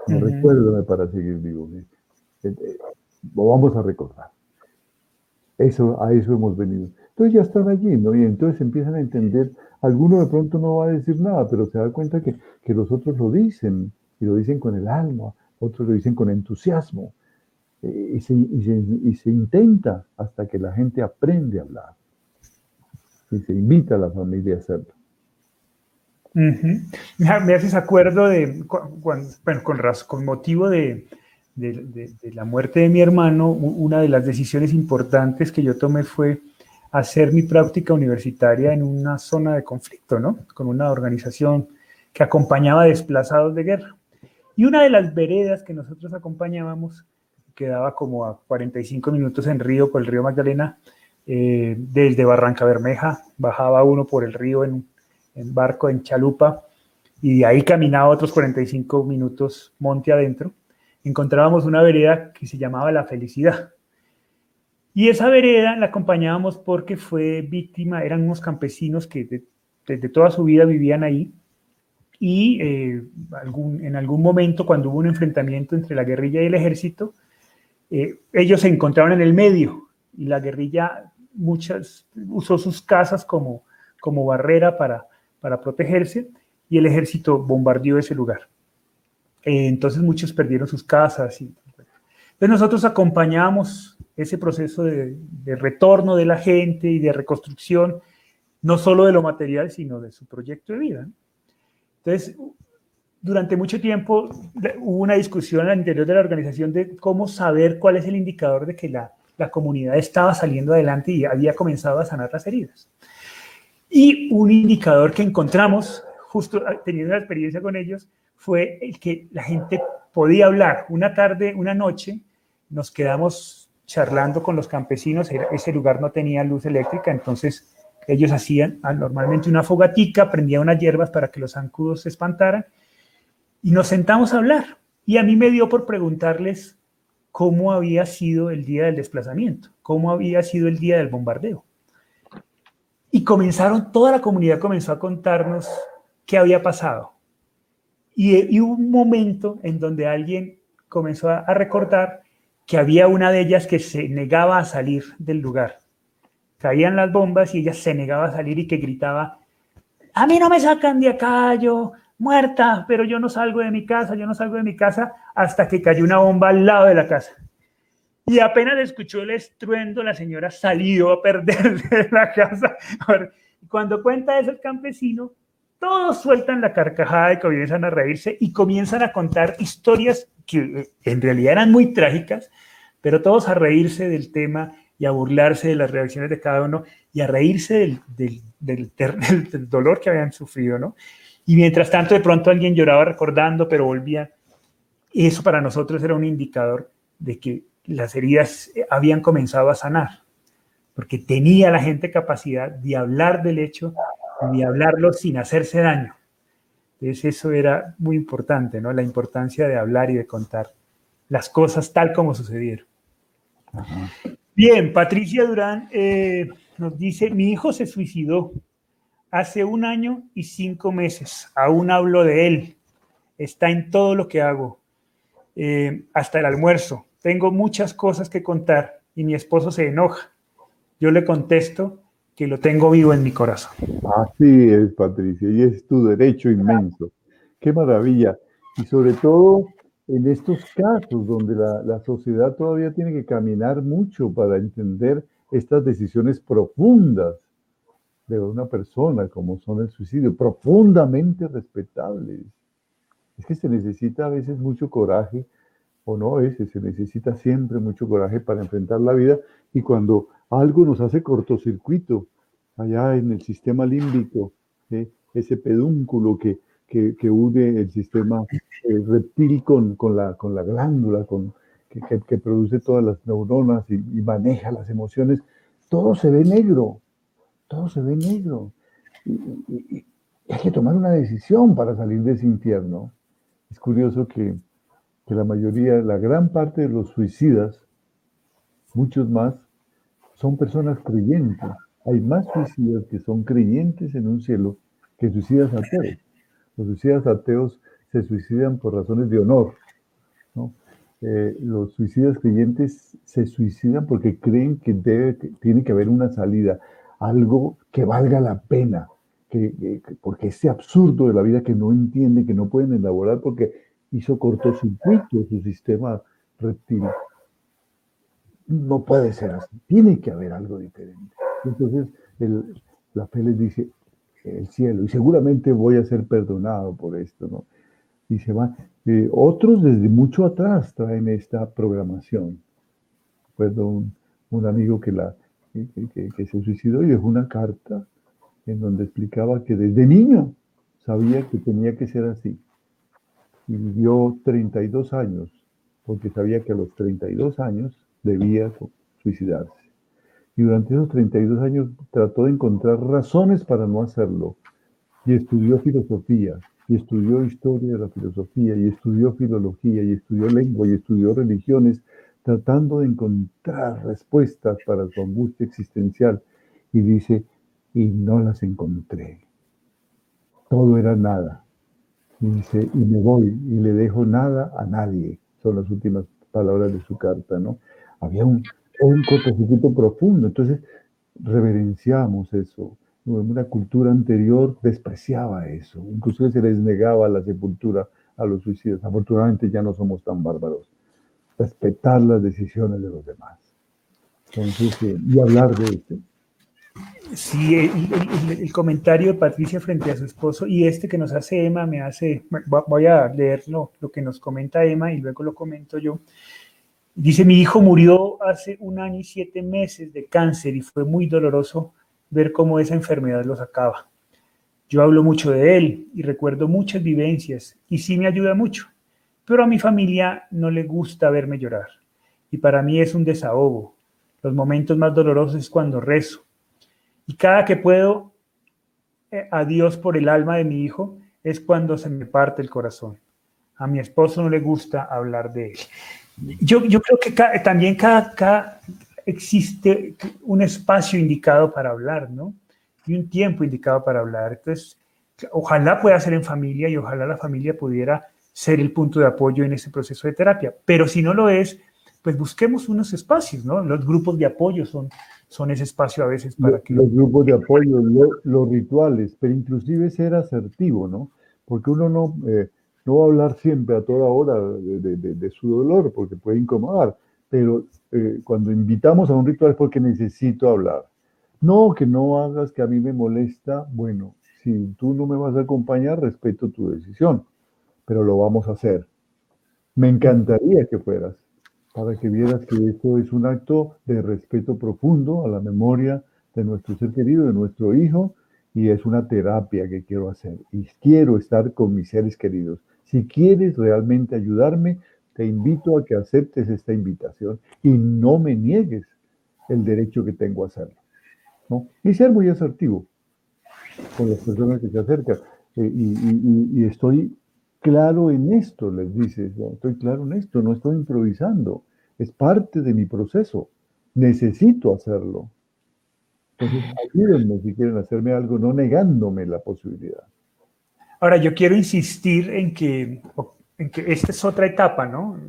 Recuérdame para seguir vivo. Eh, eh, lo vamos a recordar. Eso, a eso hemos venido. Entonces ya están allí, ¿no? Y entonces empiezan a entender. Alguno de pronto no va a decir nada, pero se da cuenta que, que los otros lo dicen y lo dicen con el alma, otros lo dicen con entusiasmo, eh, y, se, y, se, intenta hasta que la gente aprende a hablar, y se invita a la familia a hacerlo. Me haces acuerdo de, bueno, con, con motivo de, la muerte de mi hermano, una de las decisiones importantes que yo tomé fue hacer mi práctica universitaria en una zona de conflicto, ¿no? Con una organización que acompañaba desplazados de guerra. Y una de las veredas que nosotros acompañábamos quedaba como a 45 minutos en río por el río Magdalena, eh, desde Barranca Bermeja, bajaba uno por el río en, barco, en chalupa, y de ahí caminaba otros 45 minutos monte adentro, encontrábamos una vereda que se llamaba La Felicidad. Y esa vereda la acompañábamos porque fue víctima, eran unos campesinos que desde toda su vida vivían ahí, y eh, en algún momento cuando hubo un enfrentamiento entre la guerrilla y el ejército, eh, ellos se encontraron en el medio y la guerrilla muchas, usó sus casas como, como barrera para, para protegerse y el ejército bombardeó ese lugar. Eh, entonces muchos perdieron sus casas. Y, entonces nosotros acompañamos ese proceso de, de, retorno de la gente y de reconstrucción, no solo de lo material, sino de su proyecto de vida. Entonces, durante mucho tiempo hubo una discusión al interior de la organización de cómo saber cuál es el indicador de que la, la comunidad estaba saliendo adelante y había comenzado a sanar las heridas. Y un indicador que encontramos, justo teniendo la experiencia con ellos, fue el que la gente podía hablar. Una tarde, una noche, nos quedamos charlando con los campesinos, ese lugar no tenía luz eléctrica, entonces ellos hacían ah, normalmente una fogatica, prendían unas hierbas para que los zancudos se espantaran y nos sentamos a hablar. Y a mí me dio por preguntarles cómo había sido el día del desplazamiento, cómo había sido el día del bombardeo. Y comenzaron, toda la comunidad comenzó a contarnos qué había pasado. Y, hubo un momento en donde alguien comenzó a recordar que había una de ellas que se negaba a salir del lugar caían las bombas y ella se negaba a salir y que gritaba, a mí no me sacan de acá, yo muerta, pero yo no salgo de mi casa, yo no salgo de mi casa, hasta que cayó una bomba al lado de la casa. Y apenas escuchó el estruendo, la señora salió a perder de la casa. Cuando cuenta eso el campesino, todos sueltan la carcajada y comienzan a reírse y comienzan a contar historias que eh, en realidad eran muy trágicas, pero todos a reírse del tema y a burlarse de las reacciones de cada uno y a reírse del, *laughs* del, del, dolor que habían sufrido, ¿no? Y mientras tanto, de pronto alguien lloraba recordando, pero volvía. Eso para nosotros era un indicador de que las heridas habían comenzado a sanar, porque tenía la gente capacidad de hablar del hecho y de hablarlo sin hacerse daño. Entonces eso era muy importante, ¿no? La importancia de hablar y de contar las cosas tal como sucedieron. Bien, Patricia Durán eh, nos dice, mi hijo se suicidó hace un año y cinco meses, aún hablo de él, está en todo lo que hago, eh, hasta el almuerzo, tengo muchas cosas que contar y mi esposo se enoja. Yo le contesto que lo tengo vivo en mi corazón. Así es, Patricia, y es tu derecho inmenso. Qué maravilla. Y sobre todo en estos casos donde la, sociedad todavía tiene que caminar mucho para entender estas decisiones profundas de una persona, como son el suicidio, profundamente respetables. Es que se necesita a veces mucho coraje, o no a veces, se necesita siempre mucho coraje para enfrentar la vida y cuando algo nos hace cortocircuito allá en el sistema límbico, ¿eh? ese pedúnculo que que, que une el sistema eh, reptil con, con, la, con la glándula, con, que, que, produce todas las neuronas y, maneja las emociones, todo se ve negro, todo se ve negro. Y, hay que tomar una decisión para salir de ese infierno. Es curioso que, que la mayoría, la gran parte de los suicidas, muchos más, son personas creyentes. Hay más suicidas que son creyentes en un cielo que suicidas ateos. Los suicidas ateos se suicidan por razones de honor. Eh, los suicidas creyentes se suicidan porque creen que, debe, tiene que haber una salida, algo que valga la pena, que, porque ese absurdo de la vida que no entiende, que no pueden elaborar porque hizo cortocircuito su sistema reptil. No puede ser así, tiene que haber algo diferente. Entonces, la fe les dice, el cielo y seguramente voy a ser perdonado por esto, ¿no? Y se van. Eh, otros desde mucho atrás traen esta programación. Recuerdo un, un amigo que, la, que, que, se suicidó y dejó una carta en donde explicaba que desde niño sabía que tenía que ser así. Y vivió 32 años porque sabía que a los 32 años debía suicidarse. Y durante esos 32 años trató de encontrar razones para no hacerlo. Y estudió filosofía, y estudió historia de la filosofía, y estudió filología, y estudió lengua, y estudió religiones, tratando de encontrar respuestas para su angustia existencial. Y dice, y no las encontré. Todo era nada. Y dice, y me voy y le dejo nada a nadie. Son las últimas palabras de su carta, ¿no? Había un, un cortocircuito profundo. Entonces, reverenciamos eso. Una cultura anterior despreciaba eso. Incluso se les negaba la sepultura a los suicidas. Afortunadamente ya no somos tan bárbaros. Respetar las decisiones de los demás. Entonces, eh, y hablar de esto. Sí, el, comentario de Patricia frente a su esposo y este que nos hace Emma me hace, voy a leerlo, lo que nos comenta Emma y luego lo comento yo. Dice, mi hijo murió hace un año y siete meses de cáncer y fue muy doloroso ver cómo esa enfermedad lo sacaba. Yo hablo mucho de él y recuerdo muchas vivencias y sí me ayuda mucho, pero a mi familia no le gusta verme llorar y para mí es un desahogo. Los momentos más dolorosos es cuando rezo y cada que puedo eh, a Dios por el alma de mi hijo es cuando se me parte el corazón. A mi esposo no le gusta hablar de él. Yo, yo creo que también cada, existe un espacio indicado para hablar, ¿no? Y un tiempo indicado para hablar. Entonces, ojalá pueda ser en familia y ojalá la familia pudiera ser el punto de apoyo en ese proceso de terapia. Pero si no lo es, pues busquemos unos espacios, ¿no? Los grupos de apoyo son, son ese espacio a veces para que... Los grupos de apoyo, los rituales, pero inclusive ser asertivo, ¿no? Porque uno no... Eh, no va a hablar siempre a toda hora de, su dolor porque puede incomodar, pero eh, cuando invitamos a un ritual es porque necesito hablar. No, que no hagas que a mí me molesta. Bueno, si tú no me vas a acompañar, respeto tu decisión, pero lo vamos a hacer. Me encantaría que fueras, para que vieras que esto es un acto de respeto profundo a la memoria de nuestro ser querido, de nuestro hijo, y es una terapia que quiero hacer. Y quiero estar con mis seres queridos. Si quieres realmente ayudarme, te invito a que aceptes esta invitación y no me niegues el derecho que tengo a hacerlo. Y ser muy asertivo con las personas que se acercan. Eh, y, estoy claro en esto, les dices, estoy claro en esto, no estoy improvisando, es parte de mi proceso, necesito hacerlo. Entonces, si quieren hacerme algo, no negándome la posibilidad. Ahora, yo quiero insistir en que, en que esta es otra etapa, ¿no?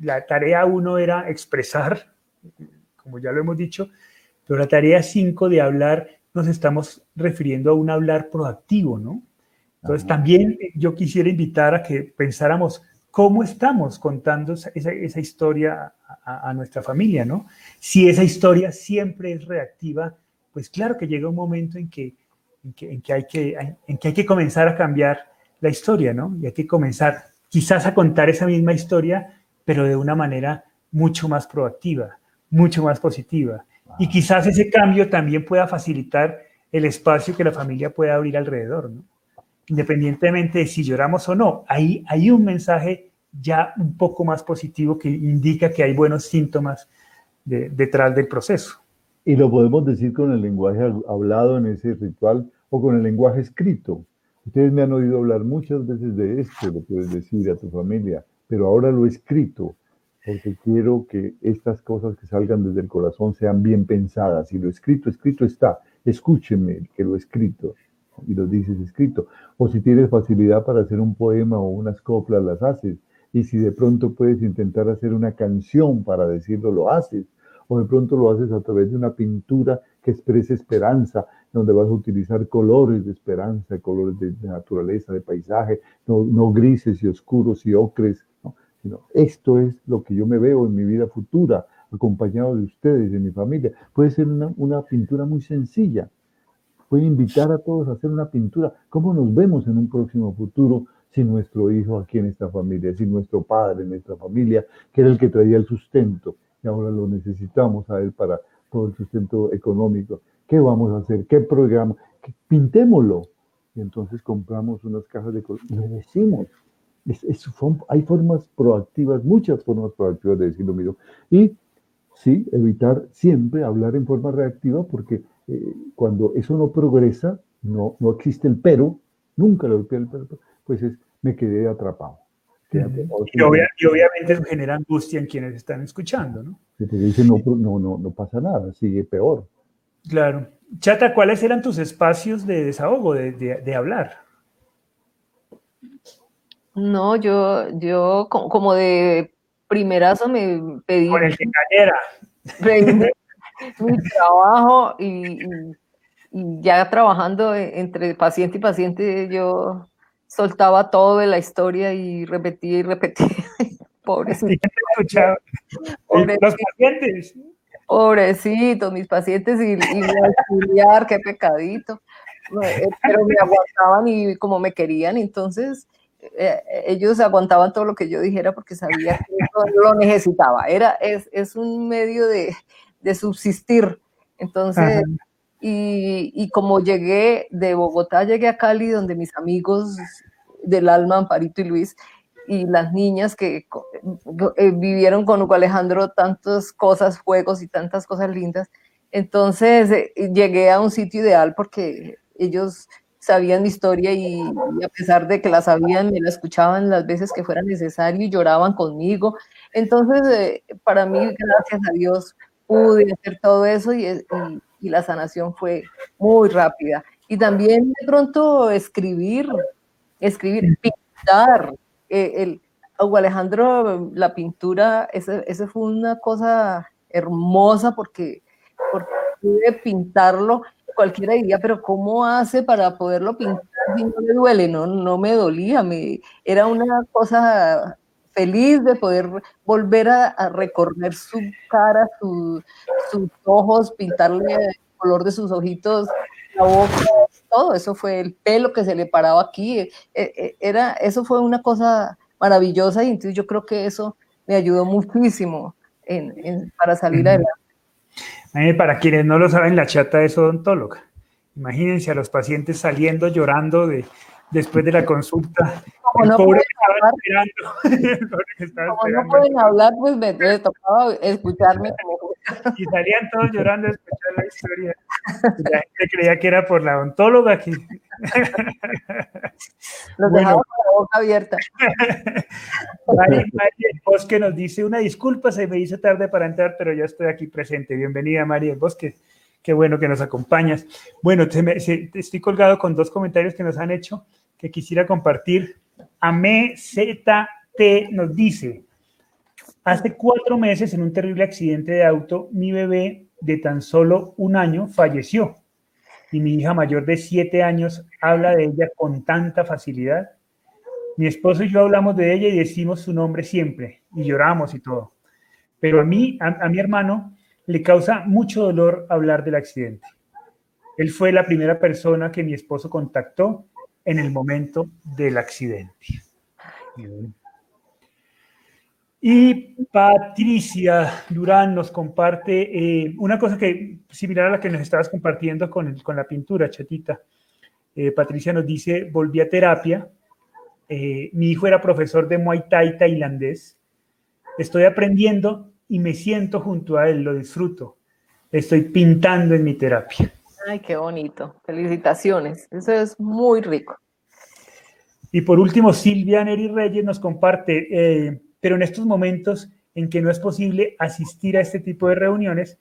La tarea uno era expresar, como ya lo hemos dicho, pero la tarea cinco de hablar nos estamos refiriendo a un hablar proactivo, ¿no? Entonces, también yo quisiera invitar a que pensáramos cómo estamos contando esa, esa historia a, a, nuestra familia, ¿no? Si esa historia siempre es reactiva, pues claro que llega un momento en que en que, hay que, en que hay que comenzar a cambiar la historia, ¿no? Y hay que comenzar quizás a contar esa misma historia, pero de una manera mucho más proactiva, mucho más positiva. Y quizás ese cambio también pueda facilitar el espacio que la familia pueda abrir alrededor, ¿no? Independientemente de si lloramos o no, ahí hay un mensaje ya un poco más positivo que indica que hay buenos síntomas detrás del proceso. Y lo podemos decir con el lenguaje hablado en ese ritual o con el lenguaje escrito. Ustedes me han oído hablar muchas veces de esto, lo puedes decir a tu familia, pero ahora lo he escrito porque quiero que estas cosas que salgan desde el corazón sean bien pensadas. Y lo escrito, escrito está. Escúchenme que lo he escrito. Y lo dices escrito. O si tienes facilidad para hacer un poema o unas coplas, las haces. Y si de pronto puedes intentar hacer una canción para decirlo, lo haces o de pronto lo haces a través de una pintura que exprese esperanza, donde vas a utilizar colores de esperanza, colores de, naturaleza, de paisaje, no, grises y oscuros y ocres, sino esto es lo que yo me veo en mi vida futura, acompañado de ustedes, de mi familia. Puede ser una, pintura muy sencilla, fue invitar a todos a hacer una pintura. ¿Cómo nos vemos en un próximo futuro sin nuestro hijo aquí en esta familia, sin nuestro padre en nuestra familia, que era el que traía el sustento y ahora lo necesitamos a él para todo el sustento económico? ¿Qué vamos a hacer? ¿Qué programa? Pintémoslo. Y entonces compramos unas cajas de color y le decimos. hay formas proactivas, muchas formas proactivas de decir lo mismo. Y sí, evitar siempre hablar en forma reactiva porque eh, cuando eso no progresa, no, no existe el pero, nunca lo el pero, pues es, me quedé atrapado. Y, obviamente eso genera angustia en quienes están escuchando, ¿no? Se te dice, no, no, no, no pasa nada, sigue peor. Claro. Chata, ¿cuáles eran tus espacios de desahogo, de, de, hablar? No, yo, yo como de primerazo me pedí. Con el que cayera. *laughs* mi trabajo y, ya trabajando entre paciente y paciente, yo soltaba todo de la historia y repetía y repetía. *laughs* Pobrecito. Los pacientes. Pobrecitos, mis pacientes y, y estudiar, qué pecadito. Eh, pero me aguantaban y como me querían, entonces eh, ellos aguantaban todo lo que yo dijera porque sabía que lo necesitaba. Era, es, es un medio de, de subsistir. Entonces, y, y, como llegué de Bogotá, llegué a Cali, donde mis amigos del alma, Amparito y Luis, y las niñas que eh, vivieron con Hugo Alejandro tantas cosas, juegos y tantas cosas lindas. Entonces eh, llegué a un sitio ideal porque ellos sabían mi historia y, a pesar de que la sabían, me la escuchaban las veces que fuera necesario y lloraban conmigo. Entonces, eh, para mí, gracias a Dios, pude hacer todo eso y, y, la sanación fue muy rápida. Y también de pronto escribir, escribir, pintar. Eh, el, Hugo Alejandro, la pintura, ese, fue una cosa hermosa porque, porque pude pintarlo. Cualquiera diría, pero ¿cómo hace para poderlo pintar si no le duele? No, no me dolía, me, era una cosa feliz de poder volver a, recorrer su cara, sus ojos, pintarle el color de sus ojitos, la boca, todo eso fue el pelo que se le paraba aquí, e, e, era, eso fue una cosa maravillosa y entonces yo creo que eso me ayudó muchísimo para salir adelante. Para quienes no lo saben, la chata es odontóloga. Imagínense a los pacientes saliendo llorando de, después de la consulta. Como no pueden hablar, pues me, tocaba escucharme *laughs* Y salían todos llorando a escuchar la historia. la gente creía que era por la odontóloga aquí. *laughs* Los bueno. con la boca abierta. *laughs* Mari, el Bosque nos dice, una disculpa, se me hizo tarde para entrar, pero ya estoy aquí presente. Bienvenida, María el Bosque. Qué bueno que nos acompañas. Bueno, estoy colgado con dos comentarios que nos han hecho quisiera compartir. AMZT nos dice, hace cuatro meses en un terrible accidente de auto, mi bebé de tan solo un año falleció y mi hija mayor de siete años habla de ella con tanta facilidad. Mi esposo y yo hablamos de ella y decimos su nombre siempre y lloramos y todo. Pero a mí, a mi hermano, le causa mucho dolor hablar del accidente. Él fue la primera persona que mi esposo contactó en el momento del accidente. Y Patricia Durán nos comparte eh, una cosa que similar a la que nos estabas compartiendo con, con la pintura, chatita. Eh, Patricia nos dice, volví a terapia, eh, mi hijo era profesor de Muay Thai tailandés, estoy aprendiendo y me siento junto a él, lo disfruto, estoy pintando en mi terapia. Ay, qué bonito. Felicitaciones. Eso es muy rico. Y por último, Silvia Neri Reyes nos comparte, eh, pero en estos momentos en que no es posible asistir a este tipo de reuniones,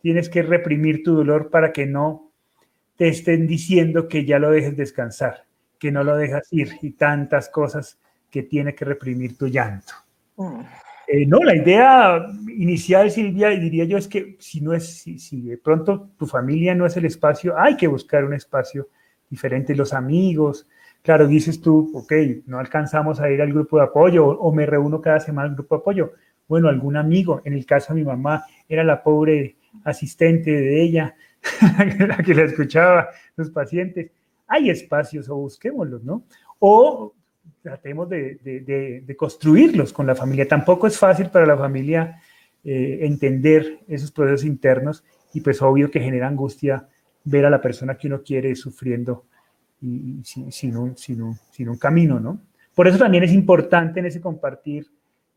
tienes que reprimir tu dolor para que no te estén diciendo que ya lo dejes descansar, que no lo dejas ir y tantas cosas que tiene que reprimir tu llanto. Mm. Eh, no, la idea inicial, Silvia, diría yo, es que si no es, si, de pronto tu familia no es el espacio, hay que buscar un espacio diferente, los amigos. Claro, dices tú, ok, no alcanzamos a ir al grupo de apoyo o, me reúno cada semana al grupo de apoyo. Bueno, algún amigo, en el caso de mi mamá, era la pobre asistente de ella, *laughs* la que la escuchaba, los pacientes, hay espacios o busquémoslos, ¿no? O tratemos de, construirlos con la familia. Tampoco es fácil para la familia eh, entender esos procesos internos y pues obvio que genera angustia ver a la persona que uno quiere sufriendo y, sin, un, sin, un, camino, ¿no? Por eso también es importante en ese compartir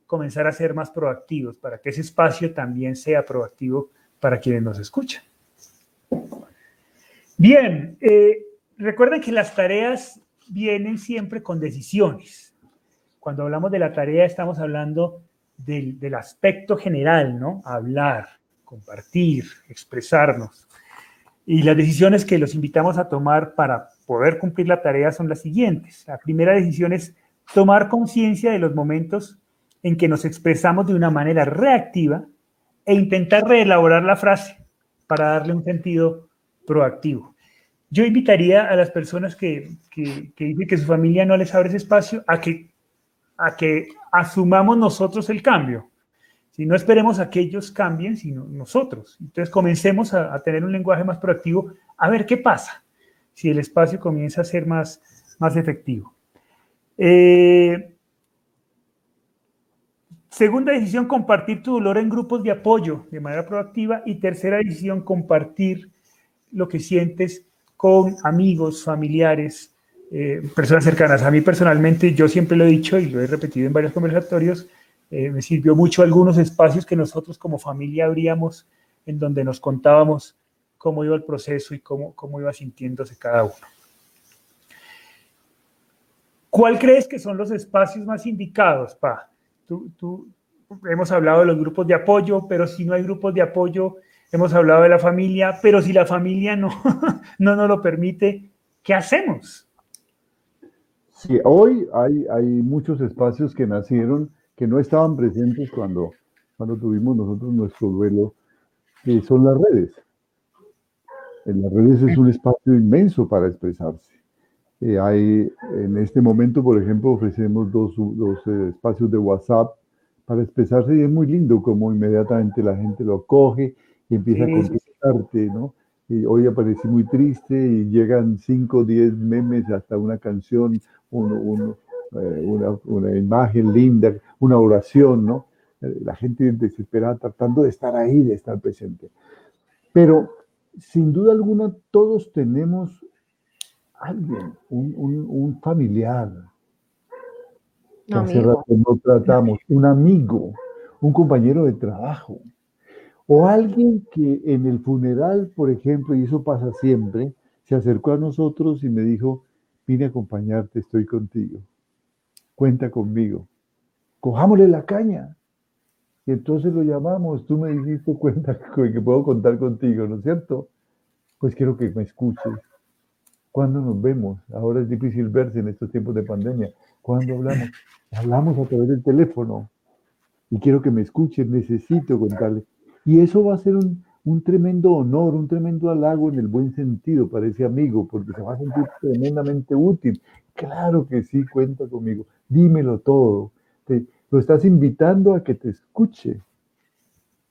comenzar a ser más proactivos, para que ese espacio también sea proactivo para quienes nos escuchan. Bien, eh, recuerden que las tareas vienen siempre con decisiones. Cuando hablamos de la tarea estamos hablando del, del aspecto general, ¿no? Hablar, compartir, expresarnos. Y las decisiones que los invitamos a tomar para poder cumplir la tarea son las siguientes. La primera decisión es tomar conciencia de los momentos en que nos expresamos de una manera reactiva e intentar reelaborar la frase para darle un sentido proactivo. Yo invitaría a las personas que, que, dicen que su familia no les abre ese espacio a que, a que asumamos nosotros el cambio. Si no esperemos a que ellos cambien, sino nosotros. Entonces comencemos a, tener un lenguaje más proactivo, a ver qué pasa si el espacio comienza a ser más, más efectivo. Eh, segunda decisión, compartir tu dolor en grupos de apoyo de manera proactiva. Y tercera decisión, compartir lo que sientes con amigos, familiares, eh, personas cercanas. A mí personalmente, yo siempre lo he dicho y lo he repetido en varios conversatorios, eh, me sirvió mucho algunos espacios que nosotros como familia abríamos en donde nos contábamos cómo iba el proceso y cómo, cómo iba sintiéndose cada uno. ¿Cuál crees que son los espacios más indicados, Pa? Tú, tú, hemos hablado de los grupos de apoyo, pero si no hay grupos de apoyo, hemos hablado de la familia, pero si la familia no, *laughs* no nos lo permite, ¿qué hacemos? Sí, hoy hay, hay muchos espacios que nacieron que no estaban presentes cuando, cuando tuvimos nosotros nuestro duelo, que son las redes. En las redes es un espacio inmenso para expresarse. Eh, hay, en este momento, por ejemplo, ofrecemos dos, dos eh, espacios de WhatsApp para expresarse y es muy lindo como inmediatamente la gente lo coge y empieza a contestarte, ¿no? Y hoy aparecí muy triste y llegan 5 o 10 memes hasta una canción, uno, uno, eh, una, una, imagen linda, una oración, ¿no? Eh, la gente desesperada tratando de estar ahí, de estar presente. Pero sin duda alguna todos tenemos alguien, un, un, un familiar, que hace rato no tratamos, un amigo, un compañero de trabajo, o alguien que en el funeral, por ejemplo, y eso pasa siempre, se acercó a nosotros y me dijo, vine a acompañarte, estoy contigo cuenta conmigo. Cojámosle la caña. Y entonces lo llamamos, tú me dijiste *laughs* cuenta que puedo contar contigo, ¿no es cierto? Pues quiero que me escuches. ¿Cuándo nos vemos? Ahora es difícil verse en estos tiempos de pandemia. ¿Cuándo hablamos? Hablamos a través del teléfono. Y quiero que me escuches, necesito contarle. Y eso va a ser un, un tremendo honor, un tremendo halago en el buen sentido para ese amigo, porque se va a sentir tremendamente útil. Claro que sí, cuenta conmigo dímelo todo. Te, lo estás invitando a que te escuche,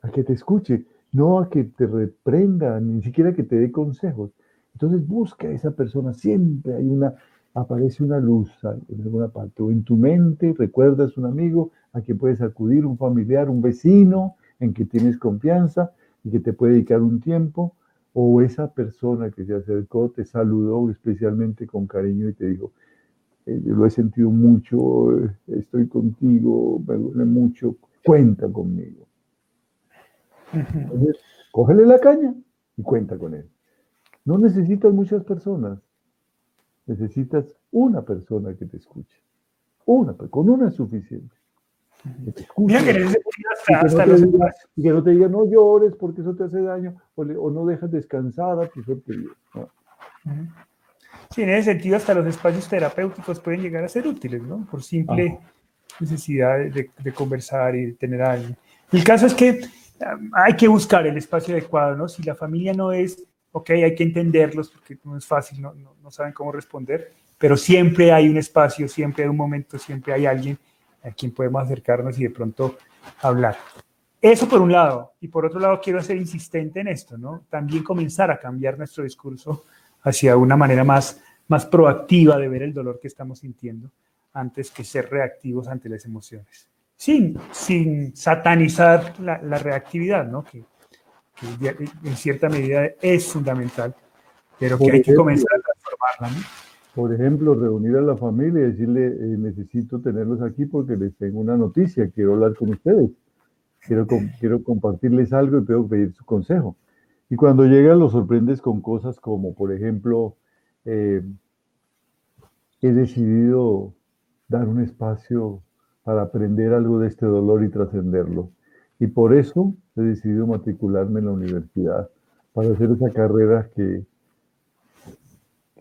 a que te escuche, no a que te reprenda, ni siquiera que te dé consejos. Entonces busca a esa persona, siempre hay una, aparece una luz en alguna parte, o en tu mente recuerdas un amigo a quien puedes acudir, un familiar, un vecino en que tienes confianza y que te puede dedicar un tiempo, o esa persona que se acercó te saludó especialmente con cariño y te dijo, eh, lo he sentido mucho, eh, estoy contigo, me duele mucho, cuenta conmigo. Entonces, cógele la caña y cuenta con él. No necesitas muchas personas, necesitas una persona que te escuche. Una, con una es suficiente. Que te escuche. y, que no te diga, no llores porque eso te hace daño, o, no dejas descansada a tu ser Sí, en ese sentido, hasta los espacios terapéuticos pueden llegar a ser útiles, ¿no? Por simple necesidad de, conversar y de tener a alguien. El caso es que hay que buscar el espacio adecuado, ¿no? Si la familia no es, ok, hay que entenderlos porque no es fácil, no, no, saben cómo responder, pero siempre hay un espacio, siempre hay un momento, siempre hay alguien a quien podemos acercarnos y de pronto hablar. eso por un lado. Y por otro lado, quiero ser insistente en esto, ¿no? También comenzar a cambiar nuestro discurso hacia una manera más, más proactiva de ver el dolor que estamos sintiendo antes que ser reactivos ante las emociones. Sin, sin satanizar la, reactividad, ¿no? Que, en cierta medida es fundamental, pero que hay que comenzar a transformarla, ¿no? Por ejemplo, reunir a la familia y decirle, eh, necesito tenerlos aquí porque les tengo una noticia, quiero hablar con ustedes, quiero, quiero compartirles algo y puedo pedir su consejo. Y cuando llegan los sorprendes con cosas como, por ejemplo, eh, he decidido dar un espacio para aprender algo de este dolor y trascenderlo. Y por eso he decidido matricularme en la universidad, para hacer esa carrera que,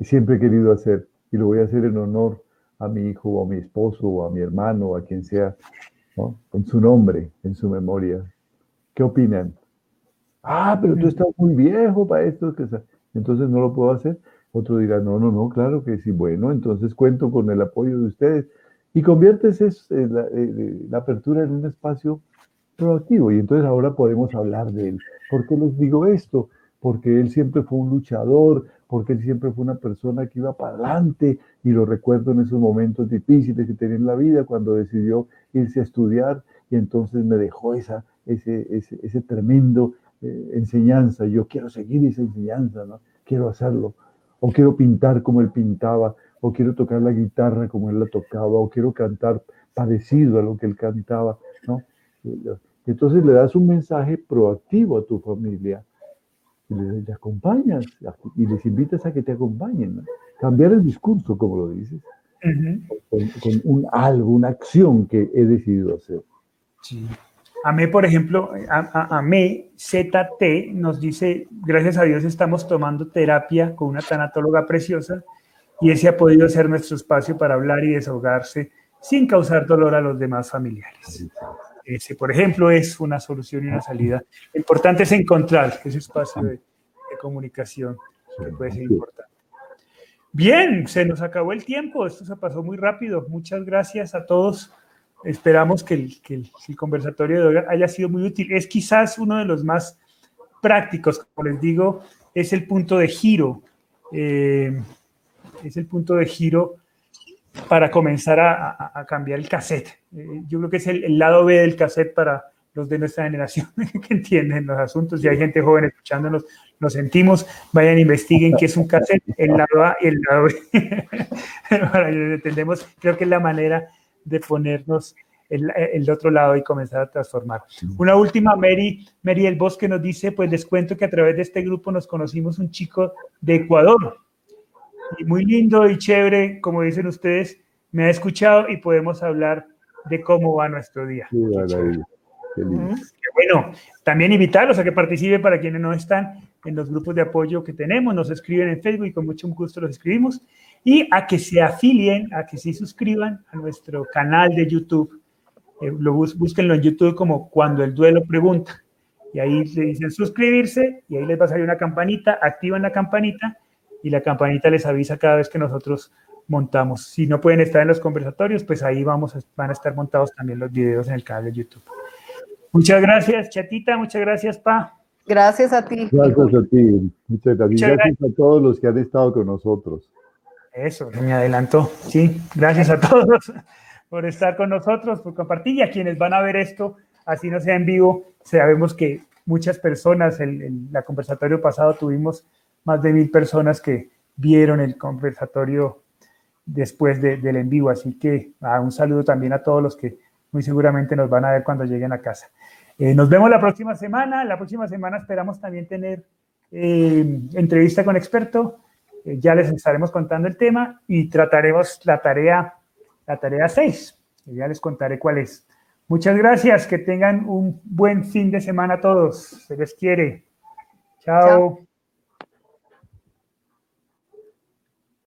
que siempre he querido hacer y lo voy a hacer en honor a mi hijo o a mi esposo o a mi hermano o a quien sea, ¿no? en su nombre, en su memoria. ¿Qué opinan? Ah, pero tú estás muy viejo para esto, entonces no lo puedo hacer. Otro dirá, no, no, no, claro que sí. Bueno, entonces cuento con el apoyo de ustedes y conviertes la, la apertura en un espacio proactivo. Y entonces ahora podemos hablar de él. ¿Por qué les digo esto? Porque él siempre fue un luchador, porque él siempre fue una persona que iba para adelante y lo recuerdo en esos momentos difíciles que tenía en la vida cuando decidió irse a estudiar y entonces me dejó esa, ese, ese, tremendo eh, enseñanza. Yo quiero seguir esa enseñanza, ¿no? Quiero hacerlo. O quiero pintar como él pintaba, o quiero tocar la guitarra como él la tocaba, o quiero cantar parecido a lo que él cantaba, ¿no? Entonces le das un mensaje proactivo a tu familia y les, acompañas y les invitas a que te acompañen. Cambiar el discurso, como lo dices, con, un algo, una acción que he decidido hacer. Sí. mí, por ejemplo, a, mí, ZT nos dice, gracias a Dios estamos tomando terapia con una tanatóloga preciosa y ese ha podido ser nuestro espacio para hablar y desahogarse sin causar dolor a los demás familiares. Ese, por ejemplo, es una solución y una salida. Lo importante es encontrar ese espacio de, comunicación que puede ser importante. Bien, se nos acabó el tiempo, esto se pasó muy rápido. Muchas gracias a todos. Esperamos que el, conversatorio de hoy haya sido muy útil. Es quizás uno de los más prácticos, como les digo, es el punto de giro. Eh, es el punto de giro para comenzar a, cambiar el cassette. Eh, yo creo que es el, lado B del cassette para los de nuestra generación *laughs* que entienden los asuntos. Si hay gente joven escuchándonos, lo sentimos. Vayan, investiguen qué es un cassette, el lado A y el lado B. *laughs* para que entendemos, creo que es la manera de ponernos el, el, otro lado y comenzar a transformar. Una última, Mary, Mary El Bosque nos dice, pues les cuento que a través de este grupo nos conocimos un chico de Ecuador y muy lindo y chévere, como dicen ustedes, me ha escuchado y podemos hablar de cómo va nuestro día. bueno, también invitarlos a que participen para quienes no están en los grupos de apoyo que tenemos, nos escriben en Facebook y con mucho gusto los escribimos, y a que se afilien, a que se suscriban a nuestro canal de YouTube. Eh, lo búsquenlo en YouTube como Cuando el Duelo Pregunta. Y ahí le dicen suscribirse y ahí les va a salir una campanita, activan la campanita y la campanita les avisa cada vez que nosotros montamos. Si no pueden estar en los conversatorios, pues ahí vamos, van a estar montados también los videos en el canal de YouTube. Muchas gracias, Chatita, muchas gracias, Pa. Gracias a ti. Gracias a ti, muchas gracias. gracias a todos los que han estado con nosotros. Eso, me adelantó. Sí, gracias a todos *laughs* por estar con nosotros, por compartir y a quienes van a ver esto, así no sea en vivo, sabemos que muchas personas, en, en la conversatorio pasado tuvimos más de mil personas que vieron el conversatorio después del en vivo. Así que ah, un saludo también a todos los que muy seguramente nos van a ver cuando lleguen a casa. Eh, nos vemos la próxima semana. La próxima semana esperamos también tener eh, entrevista con experto. Eh, ya les estaremos contando el tema y trataremos la tarea, la tarea 6. Ya les contaré cuál es. Muchas gracias. Que tengan un buen fin de semana a todos. Se les quiere. Chao.